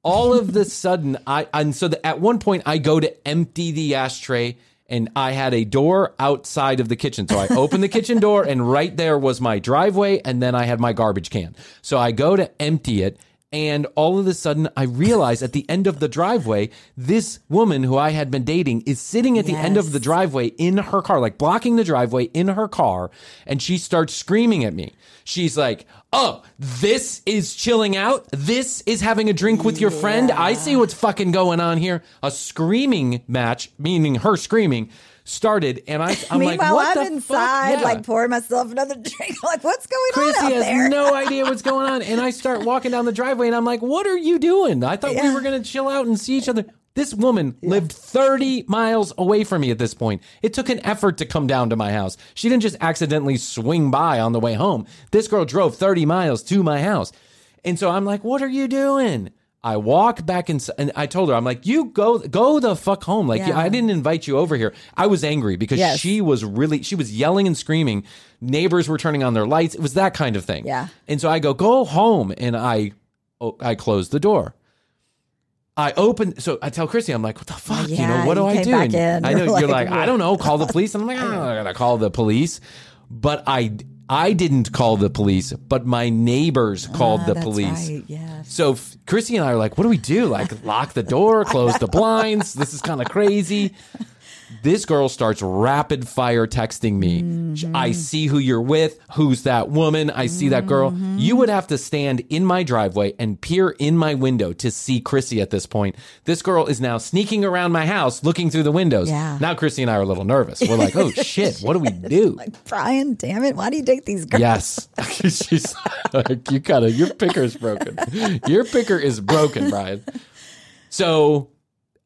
all of the sudden, I and so the, at one point I go to empty the ashtray. And I had a door outside of the kitchen. So I opened the kitchen door, and right there was my driveway, and then I had my garbage can. So I go to empty it, and all of a sudden, I realize at the end of the driveway, this woman who I had been dating is sitting at the end of the driveway in her car, like blocking the driveway in her car, and she starts screaming at me. She's like, Oh, this is chilling out. This is having a drink with your friend. I see what's fucking going on here. A screaming match, meaning her screaming, started, and I, I'm like, Meanwhile, I'm the inside, fuck? Yeah. like pouring myself another drink. like, what's going Krissy on out has there? no idea what's going on. And I start walking down the driveway and I'm like, what are you doing? I thought we were going to chill out and see each other. This woman lived 30 miles away from me at this point. It took an effort to come down to my house. She didn't just accidentally swing by on the way home. This girl drove 30 miles to my house. And so I'm like, what are you doing? I walk back inside and I told her, I'm like, you go, go the fuck home. Like, Yeah. I didn't invite you over here. I was angry because Yes. she was really, she was yelling and screaming. Neighbors were turning on their lights. It was that kind of thing. Yeah. And so I go, go home. And I, oh, I close the door. I open, so I tell Krissy, I'm like, what the fuck? you know, Yeah, what do I do? back And in. I know You're like, like, I don't know, call the police. And I'm like, I'm not gonna call the police. But I, I didn't call the police, but my neighbors called Ah, the police. right, yes. So f- Krissy and I are like, what do we do? Like, lock the door, close the blinds. This is kind of crazy. This girl starts rapid fire texting me. Sh- I mm-hmm. see who you're with. Who's that woman? I see that girl. You would mm-hmm. have to stand in my driveway and peer in my window to see Krissy at this point. This girl is now sneaking around my house looking through the windows. Yeah. Now Krissy and I are a little nervous. We're like, oh shit, what do we do? Like, Bryan, damn it. Why do you date these girls? Yes. She's like, you gotta, your picker is broken. Your picker is broken, Bryan. So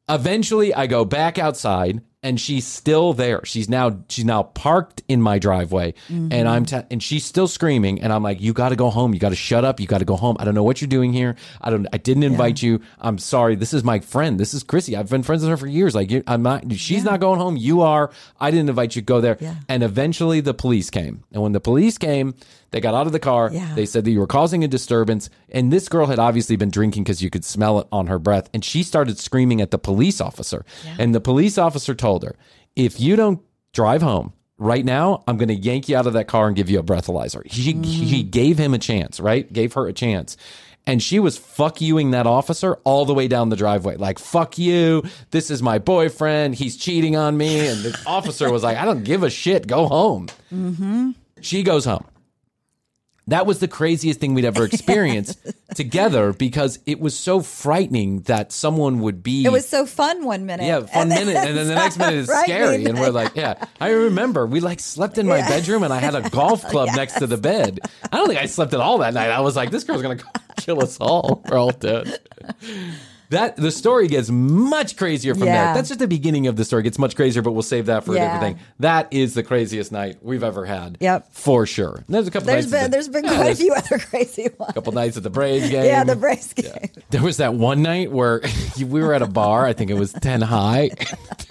eventually I go back outside and she's still there. She's now, she's now parked in my driveway and I'm, mm-hmm. te- and she's still screaming. And I'm like, you gotta go home. You gotta shut up. You gotta go home. I don't know what you're doing here. I don't, I didn't invite you. I'm sorry. This is my friend. This is Krissy. I've been friends with her for years. Like, you, I'm not, she's not going home. You are. I didn't invite you. To go there. Yeah. And eventually the police came. And when the police came, they got out of the car. Yeah. They said that you were causing a disturbance. And this girl had obviously been drinking because you could smell it on her breath. And she started screaming at the police officer. And the police officer told her, if you don't drive home right now, I'm going to yank you out of that car and give you a breathalyzer. He, he mm. gave him a chance, right? Gave her a chance. And she was fuck youing that officer all the way down the driveway. Like, fuck you. This is my boyfriend. He's cheating on me. And the officer was like, I don't give a shit. Go home. Mm-hmm. She goes home. That was the craziest thing we'd ever experienced together because it was so frightening that someone would be. It was so fun one minute. yeah, fun and minute, and then the next minute is scary, and we're like, yeah. I remember we like slept in my Yeah. bedroom, and I had a golf club next to the bed. I don't think I slept at all that night. I was like, this girl's gonna kill us all. We're all dead. That the story gets much crazier from there. Yeah. That's just the beginning of the story. It gets much crazier, but we'll save that for a Yeah. different thing. That is the craziest night we've ever had. Yep. for sure. And There's a couple. There's nights been the- there's been Yeah, quite a few other crazy ones. A couple nights at the Braves game. Yeah, the Braves game. There was that one night where we were at a bar. I think it was Ten High.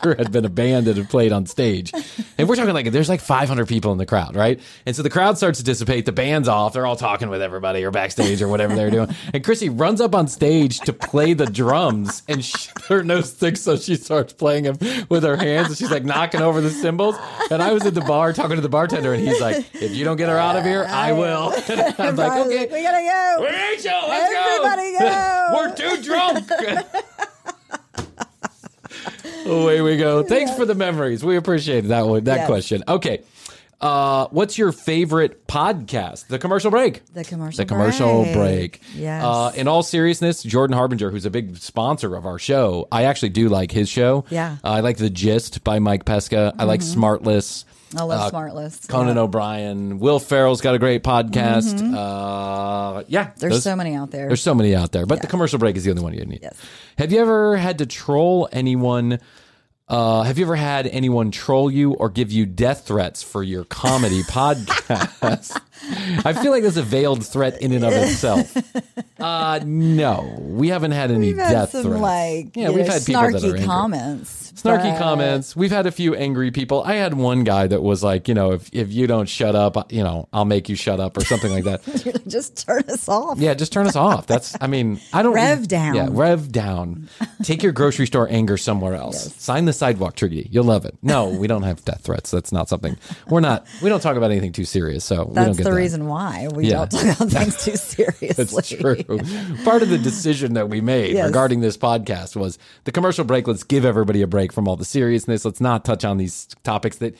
there had been a band that had played on stage. And we're talking like there's like 500 people in the crowd, right? And so the crowd starts to dissipate. The band's off. They're all talking with everybody or backstage or whatever they're doing. And Krissy runs up on stage to play the drums, and she, her nose sticks, so she starts playing them with her hands. And she's like knocking over the cymbals. And I was at the bar talking to the bartender, and he's like, "If you don't get her out of here, I will." I'm like, "Okay." we gotta go. Rachel, let's Everybody go. go. We're too drunk. Away we go. Thanks for the memories. We appreciate that one. That Yes. question. Okay. Uh, what's your favorite podcast? The commercial break. The commercial The commercial break. break. Yes. Uh, in all seriousness, Jordan Harbinger, who's a big sponsor of our show, I actually do like his show. Yeah. Mm-hmm. Uh, I like The Gist by Mike Pesca. I like Smartless. I love Uh, Conan Yeah. O'Brien. Will Ferrell's got a great podcast. Uh, yeah. Mm-hmm. There's those- so many out there. there's so many out there, but the commercial break is the only one you need. Yes. Have you ever had to troll anyone? Uh, have you ever had anyone troll you or give you death threats for your comedy podcast? I feel like that's a veiled threat in and of itself. Uh, no, we haven't had any We've had death some threats. like yeah, we've know, had people snarky that are angry. comments. Snarky but- comments. We've had a few angry people. I had one guy that was like, you know, if, if you don't shut up, you know, I'll make you shut up or something like that. Just turn us off. Yeah, just turn us off. That's, I mean, I don't. Rev down. Yeah, rev down. Take your grocery store anger somewhere else. Sign the sidewalk treaty. You'll love it. No, we don't have death threats. That's not something. We're not. We don't talk about anything too serious. So we don't get the that. reason why we Yeah. don't talk about things too seriously. That's true. Part of the decision that we made Yes. regarding this podcast was the commercial break. Let's give everybody a break from all the seriousness. Let's not touch on these topics that,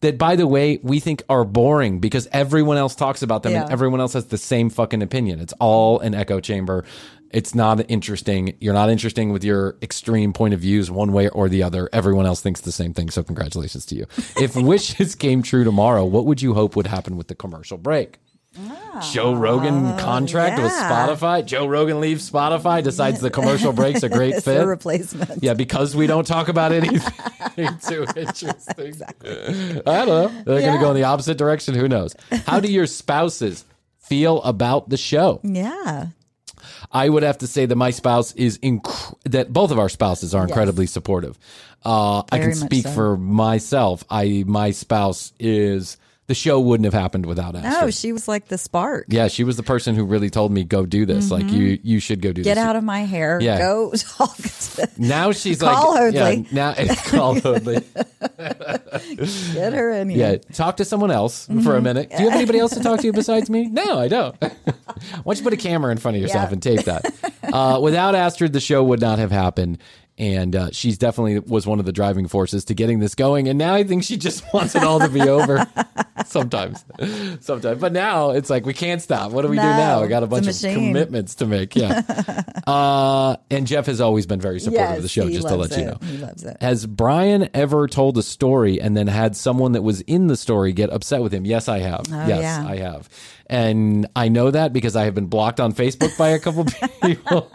that by the way, we think are boring because everyone else talks about them and everyone else has the same fucking opinion. It's all an echo chamber. It's not interesting. You're not interesting with your extreme point of views one way or the other. Everyone else thinks the same thing. So congratulations to you. If wishes came true tomorrow, what would you hope would happen with the commercial break? Ah, Joe Rogan contract with. Spotify. Joe Rogan leaves Spotify, decides the commercial break's a great it's fit. a replacement. yeah, because we don't talk about anything too interesting. Exactly. I don't know. They're going to go in the opposite direction. Who knows? How do your spouses feel about the show? Yeah. I would have to say that my spouse is inc- that both of our spouses are incredibly supportive. Uh, I can speak so. for myself. I my spouse is the show wouldn't have happened without Astrid. No, she was like the spark. Yeah, she was the person who really told me go do this. Like you, you should go do Mm-hmm. Get this. out of my hair. Yeah. Go talk to Now she's Call like, Hoadley. yeah, now it's call Hoadley. get her in here. Yeah, talk to someone else for a minute. Do you have anybody else to talk to besides me? No, I don't. Why don't you put a camera in front of yourself Yeah. and tape that? Uh, without Astrid, the show would not have happened. And uh, she's definitely was one of the driving forces to getting this going. And now I think she just wants it all to be over. Sometimes, sometimes. But now it's like we can't stop. What do we do now? I got a it's a bunch of commitments to make. Yeah. uh, and Jeff has always been very supportive Yes, of the show. Just to let you know. He loves it. Has Bryan ever told a story and then had someone that was in the story get upset with him? Yes, I have. Oh, yes, yeah. I have. And I know that because I have been blocked on Facebook by a couple people.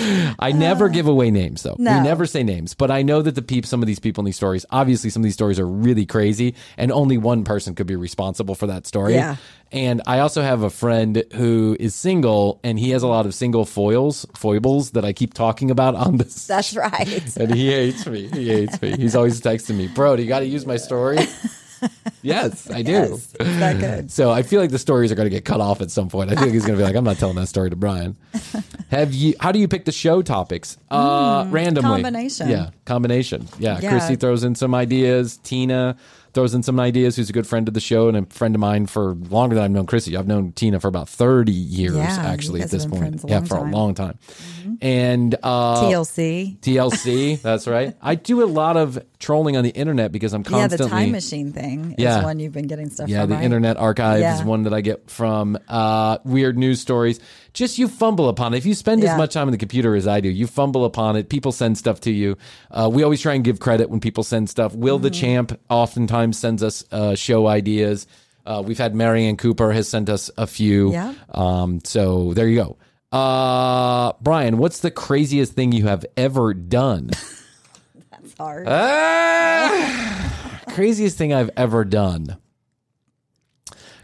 I never uh, give away names though. No. We never say names, but I know that the peeps, some of these people in these stories, obviously some of these stories are really crazy and only one person could be responsible for that story. Yeah. And I also have a friend who is single and he has a lot of single foils, foibles that I keep talking about on this That's right. and he hates me. He hates me. He's always texting me, bro. Do you got to use my story? yes, I do. Yes, that good. So I feel like the stories are going to get cut off at some point. I think he's going to be like, I'm not telling that story to Bryan. Have you? How do you pick the show topics? Uh, randomly. Mm, combination. Yeah, combination. Yeah, Yeah. Krissy throws in some ideas. Tina throws in some ideas. Who's a good friend of the show and a friend of mine for longer than I've known Krissy. I've known Tina for about 30 years Yeah, actually at this point. yeah, for a time. Mm-hmm. long time. And uh, TLC. TLC. That's right. I do a lot of trolling on the internet because I'm constantly. Yeah, the time machine thing is Yeah. one you've been getting stuff Yeah, from. the right? Internet Archive Yeah. is one that I get from uh, weird news stories. Just you fumble upon it. If you spend as much time on the computer as I do, you fumble upon it. People send stuff to you. Uh, we always try and give credit when people send stuff. Will the Mm-hmm. Champ oftentimes sends us uh, show ideas. Uh, we've had Marianne Cooper has sent us a few. Yeah. Um, so there you go. Uh, Bryan, what's the craziest thing you have ever done? It's hard. Ah, craziest thing I've ever done.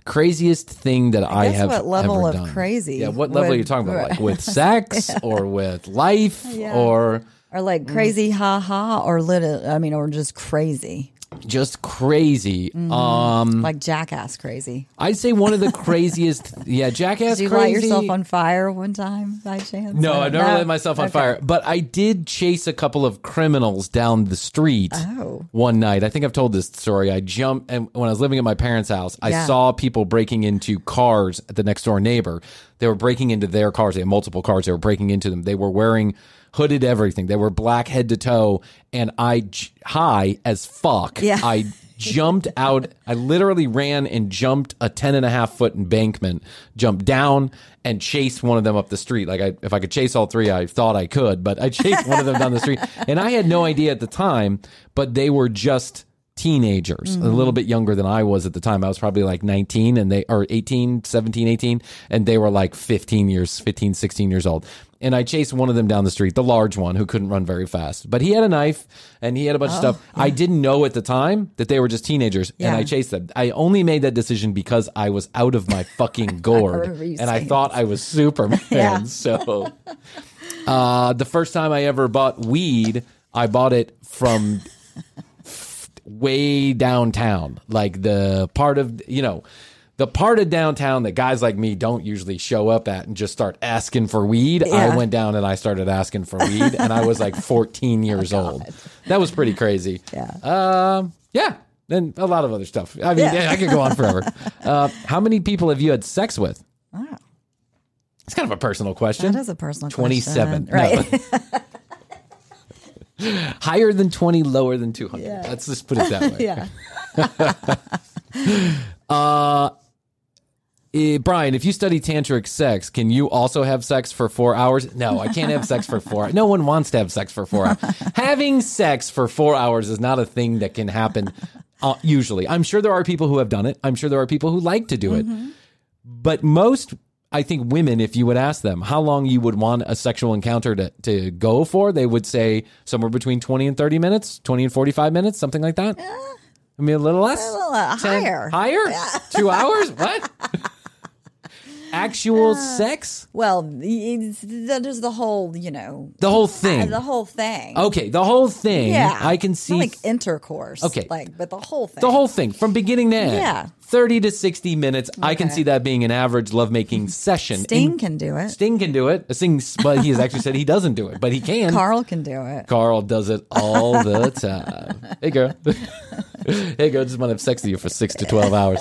Craziest thing that I, guess have what level ever of done. crazy Yeah, what level are you talking about? Like with sex or with life Yeah. or Or like crazy ha ha or lit I mean or just crazy. Just crazy. Mm-hmm. Um, Like jackass crazy. I'd say one of the craziest. yeah, jackass Did you crazy. light yourself on fire one time by chance? No, I've never no? lit myself on Okay. fire, but I did chase a couple of criminals down the street Oh. one night. I think I've told this story. I jumped, and when I was living at my parents' house, I Yeah. saw people breaking into cars at the next door neighbor. They were breaking into their cars. They had multiple cars. They were breaking into them. They were wearing hooded everything. They were black head to toe, and I j- high as fuck. Yeah. I jumped out. I literally ran and jumped a 10 and a half foot embankment, jumped down and chased one of them up the street. Like I, if I could chase all three, I thought I could, but I chased one of them down the street and I had no idea at the time, but they were just teenagers, a little mm-hmm. bit younger than I was at the time. I was probably like 19 and they, or 18, 17, 18, and they were like 15 years, 15, 16 years old. And I chased one of them down the street, the large one who couldn't run very fast, but he had a knife and he had a bunch of stuff. I didn't know at the time that they were just teenagers and I chased them. I only made that decision because I was out of my fucking gourd you and I thought I was Superman. Yeah. So, uh, the first time I ever bought weed, I bought it from way downtown, like the part of you know. The part of downtown that guys like me don't usually show up at and just start asking for weed. I went down and I started asking for weed, and I was like 14 years old. That was pretty crazy. Yeah. Um, yeah. And a lot of other stuff. I mean, Yeah. yeah, I could go on forever. uh, how many people have you had sex with? Wow. It's kind of a personal question. That is a personal 27. question. Right. No. Higher than 20, lower than 200. Yeah. Let's just put it that way. yeah. Uh, eh, Bryan, if you study tantric sex, can you also have sex for four hours? No, I can't have sex for four. No one wants to have sex for four hours. Having sex for four hours is not a thing that can happen uh, usually. I'm sure there are people who have done it. I'm sure there are people who like to do it. But most, I think, women, if you would ask them how long you would want a sexual encounter to, to go for, they would say somewhere between 20 and 30 minutes, 20 and 45 minutes, something like that. I mean, a little less? A little, uh, higher. Higher? Two hours? What? Actual sex? Well, it's, there's the whole, you know, The whole thing. uh, the whole thing. okay, the whole thing. yeah. I can Not see like intercourse. Okay. Like, but the whole thing. the whole thing from beginning to end. Yeah. 30 to 60 minutes. I can see that being an average lovemaking session. Sting In- can do it. Sting can do it. Sting, but he has actually said he doesn't do it, but he can. Carl can do it. Carl does it all the time. hey, girl. hey, girl, just want to have sex with you for six to 12 hours.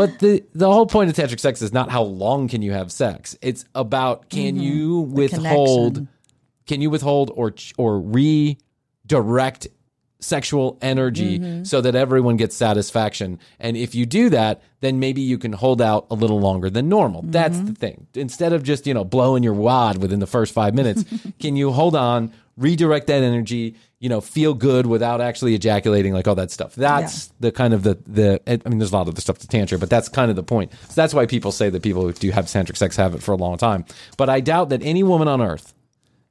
But the, the whole point of tantric sex is not how long can you have sex. It's about can mm-hmm. you withhold, can you withhold or or redirect sexual energy mm-hmm. so that everyone gets satisfaction. And if you do that, then maybe you can hold out a little longer than normal. That's mm-hmm. the thing. Instead of just, you know, blowing your wad within the first 5 minutes, can you hold on, redirect that energy, you know, feel good without actually ejaculating like all that stuff. That's the kind of the the I mean there's a lot of the stuff to tantra, but that's kind of the point. So that's why people say that people who do have tantric sex have it for a long time. But I doubt that any woman on earth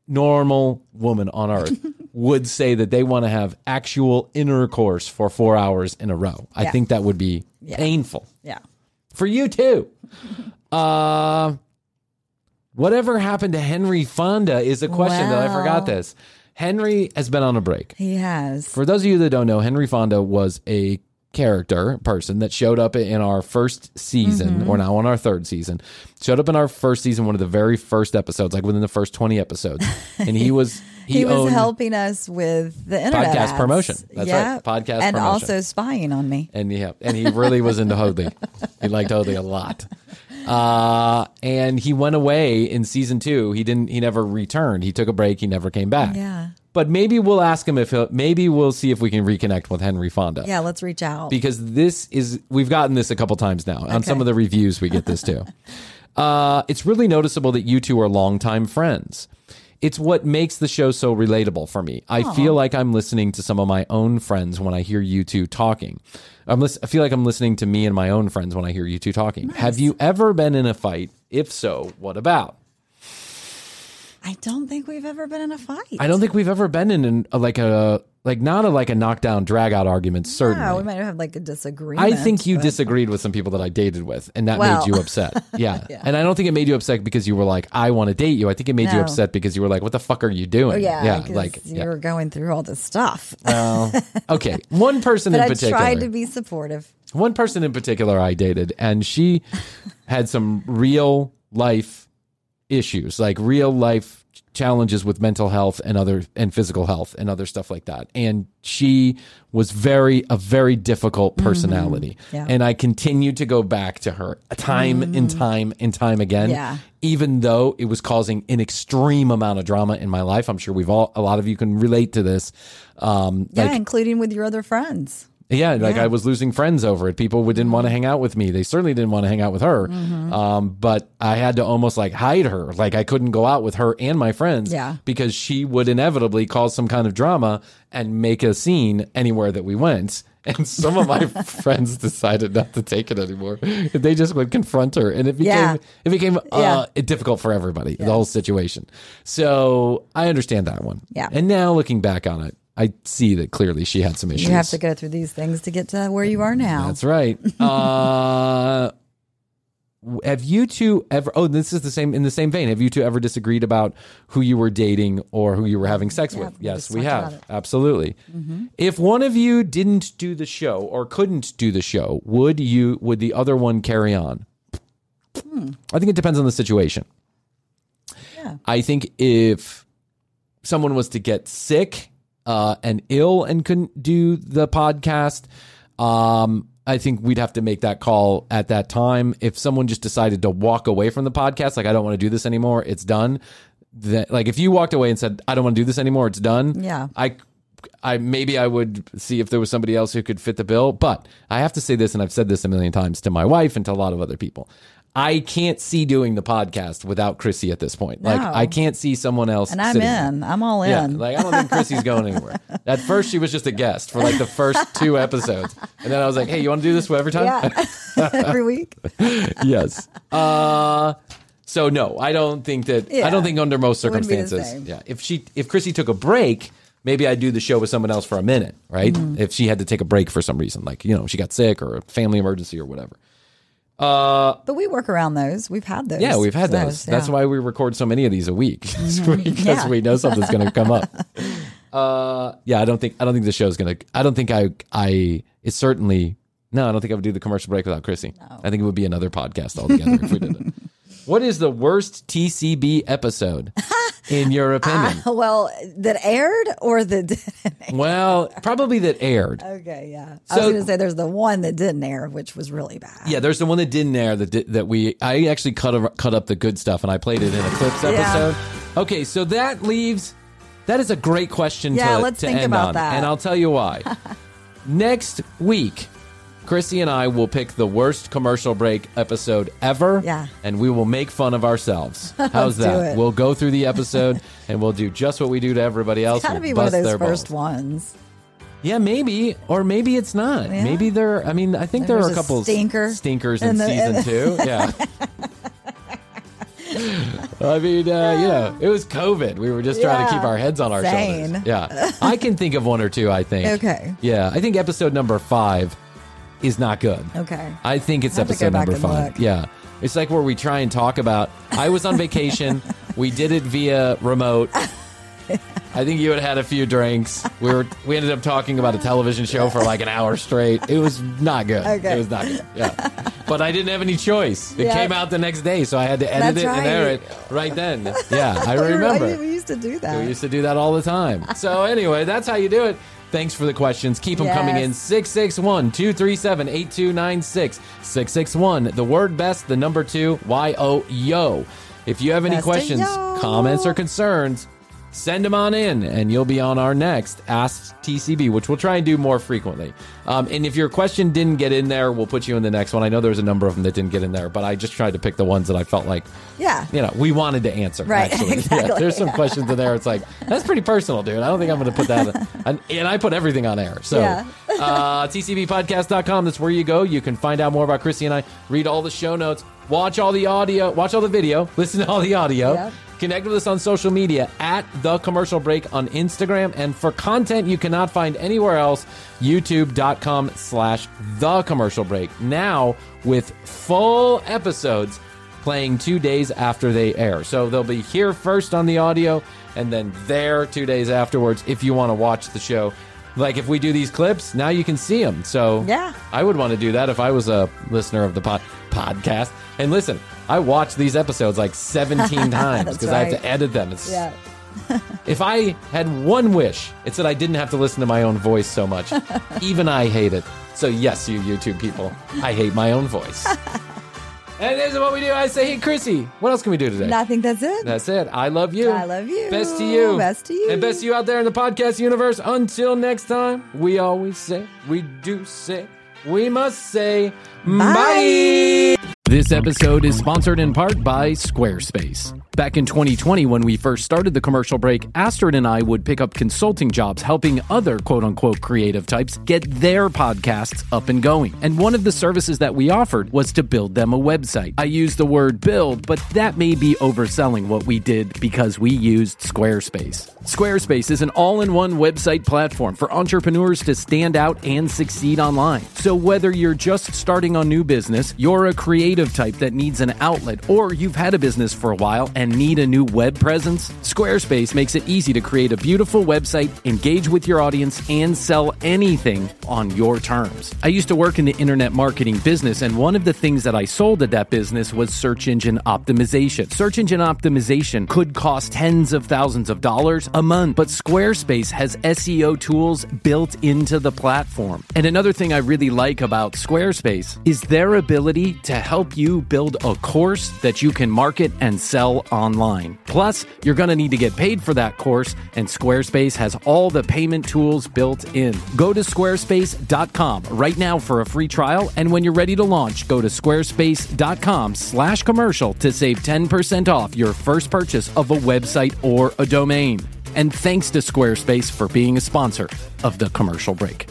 normal woman on earth would say that they want to have actual intercourse for four hours in a row. I Yeah. think that would be painful Yeah. for you too. Uh, whatever happened to Henry Fonda is a question that I forgot this. Henry has been on a break. He has. For those of you that don't know, Henry Fonda was a character person that showed up in our first season. We're now on our third season. Showed up in our first season, one of the very first episodes, like within the first twenty episodes, and he was he, He, was helping us with the internet Podcast ads. promotion. That's yeah. right. Podcast promotion. and promotion. also spying on me. and yeah, and he really was into Hoadley. He liked Hoadley a lot. Uh, and he went away in season two. He didn't. He never returned. He took a break. He never came back. Yeah. But maybe we'll ask him if he'll. Maybe we'll see if we can reconnect with Henry Fonda. Yeah, let's reach out. Because this is we've gotten this a couple times now on some of the reviews we get this too. uh, it's really noticeable that you two are longtime friends. It's what makes the show so relatable for me. I feel like I'm listening to some of my own friends when I hear you two talking. I'm lis- I feel like I'm listening to me and my own friends when I hear you two talking. Have you ever been in a fight? If so, what about? I don't think we've ever been in a fight. I don't think we've ever been in an, like a like not a like a knockdown drag out argument. Certainly, Yeah, we might have like a disagreement. I think you but- disagreed with some people that I dated with, and that Well. made you upset. Yeah. Yeah. and I don't think it made you upset because you were like, "I want to date you." I think it made you upset because you were like, "What the fuck are you doing?" Oh, yeah, yeah, like you yeah. were going through all this stuff. Well, okay, one person in I particular. tried to be supportive. one person in particular I dated, and she had some real life issues, like real life challenges with mental health and other and physical health and other stuff like that. And she was very a very difficult personality. Yeah. And I continued to go back to her time and time and time again. Yeah. Even though it was causing an extreme amount of drama in my life. I'm sure we've all a lot of you can relate to this. Um Yeah, like including with your other friends. Yeah, like Yeah. I was losing friends over it. People would- didn't want to hang out with me. They certainly didn't want to hang out with her. Mm-hmm. Um, but I had to almost like hide her. Like I couldn't go out with her and my friends Yeah. because she would inevitably cause some kind of drama and make a scene anywhere that we went. And some of my friends decided not to take it anymore. They just would confront her, and it became Yeah. it became uh, difficult for everybody. The whole situation. So I understand that one. Yeah. And now looking back on it, I see that clearly she had some issues. You have to go through these things to get to where you are now. That's right. Uh, have you two ever? Oh, this is the same in the same vein. Have you two ever disagreed about who you were dating or who you were having sex Yeah, with? we Yes, we have. about it. Mm-hmm. Absolutely. If one of you didn't do the show or couldn't do the show, would you? Would the other one carry on? Hmm. I think it depends on the situation. Yeah. I think if someone was to get sick uh, and ill and couldn't do the podcast, um, I think we'd have to make that call at that time. If someone just decided to walk away from the podcast, like I don't want to do this anymore, it's done. That like if you walked away and said I don't want to do this anymore, it's done. Yeah. I. I maybe I would see if there was somebody else who could fit the bill, but I have to say this, and I've said this a million times to my wife and to a lot of other people. I can't see doing the podcast without Krissy at this point. Like I can't see someone else. and I'm sitting there. in. I'm all in. Yeah, like I don't think Krissy's going anywhere. At first, she was just a guest for like the first two episodes, and then I was like, "Hey, you want to do this every time?" yeah. Every week. yes. Uh, so no, I don't think that. I don't think under most It wouldn't be the circumstances. Yeah. If she, if Chrissy took a break, maybe I'd do the show with someone else for a minute, right? Mm-hmm. If she had to take a break for some reason, like you know, she got sick or a family emergency or whatever. Uh, But we work around those. We've had those. yeah, we've had those. That's yeah. why we record so many of these a week because Yeah. we know something's going to come up. Uh, yeah, I don't think I don't think the show's going to. I don't think I I. It's certainly no. I don't think I would do the commercial break without Krissy. I think it would be another podcast altogether if we did it. What is the worst TCB episode in your opinion? Uh, well, that aired or that didn't? well, probably that aired. okay, yeah. I was going to say there's the one that didn't air, which was really bad. Yeah, there's the one that didn't air that that we I actually cut a, cut up the good stuff and I played it in a clips episode. Okay, so that leaves that is a great question Yeah, to, let's to think end about on, that. and I'll tell you why. Next week, Krissy and I will pick the worst commercial break episode ever. Yeah. and we will make fun of ourselves. How's that? it. We'll go through the episode and we'll do just what we do to everybody else. It's got to We'll be one of those first balls. ones. Yeah, maybe, or maybe it's not. Yeah. Maybe there. I mean, I think there There's are a couple stinker stinkers in in the- season two. Yeah. I mean, uh, you know, it was COVID. We were just trying to keep our heads on our Sane. shoulders. Yeah, I can think of one or two. I think. Okay. Yeah, I think episode number five is not good. Okay. I think it's I'll have to episode go back number and five. look. Yeah. It's like where we try and talk about. I was on vacation. we did it via remote. I think you had had a few drinks. We were we ended up talking about a television show for like an hour straight. It was not good. Okay. It was not good. Yeah. But I didn't have any choice. It Yeah. came out the next day, so I had to edit That's it and air right. it right then. Yeah, I We were- remember. We used to do that. We used to do that all the time. So anyway, that's how you do it. Thanks for the questions. Keep them coming in. Yes. 661 237 8296. 661, the word best, the number two, Y O Yo. If you have any Best questions, comments, or concerns, send them on in and you'll be on our next Ask TCB, which we'll try and do more frequently. Um, and if your question didn't get in there, we'll put you in the next one. I know there was a number of them that didn't get in there, but I just tried to pick the ones that I felt like Yeah. you know, we wanted to answer. Right, Actually, exactly, yeah, there's some yeah. questions in there. It's like that's pretty personal, dude. I don't think I'm going to put that. and, and I put everything on air. So, Yeah. uh, tcbpodcast.com. That's where you go. You can find out more about Krissy and I. Read all the show notes. Watch all the audio. Watch all the video. Listen to all the audio. Yep. Connect with us on social media at The Commercial Break on Instagram. And for content you cannot find anywhere else, youtube.com slash The Commercial Break. Now with full episodes playing two days after they air. So they'll be here first on the audio and then there two days afterwards if you want to watch the show. Like if we do these clips, now you can see them. So Yeah. I would want to do that if I was a listener of the pod- podcast. And listen, I watch these episodes like 17 times because I have to edit them. It's, Yeah. If I had one wish, it's that I didn't have to listen to my own voice so much. Even I hate it. So yes, you YouTube people, I hate my own voice. and this is what we do. I say, hey, Krissy, what else can we do today? I think that's it. That's it. I love you. I love you. Best to you. Best to you. And best to you out there in the podcast universe. Until next time, we always say, we do say, we must say, bye. This episode is sponsored in part by Squarespace. Back in 2020, when we first started the commercial break, Astrid and I would pick up consulting jobs helping other quote unquote creative types get their podcasts up and going. And one of the services that we offered was to build them a website. I use the word build, but that may be overselling what we did because we used Squarespace. Squarespace is an all in one website platform for entrepreneurs to stand out and succeed online. So, whether you're just starting a new business, you're a creative type that needs an outlet, or you've had a business for a while and need a new web presence, Squarespace makes it easy to create a beautiful website, engage with your audience, and sell anything on your terms. I used to work in the internet marketing business, and one of the things that I sold at that business was search engine optimization. Search engine optimization could cost tens of thousands of dollars a month, but Squarespace has SEO tools built into the platform. And another thing I really like about Squarespace is their ability to help you build a course that you can market and sell online. Plus, you're going to need to get paid for that course, and Squarespace has all the payment tools built in. Go to squarespace.com right now for a free trial, and when you're ready to launch, go to squarespace.com slash commercial to save 10% off your first purchase of a website or a domain. And thanks to Squarespace for being a sponsor of the commercial break.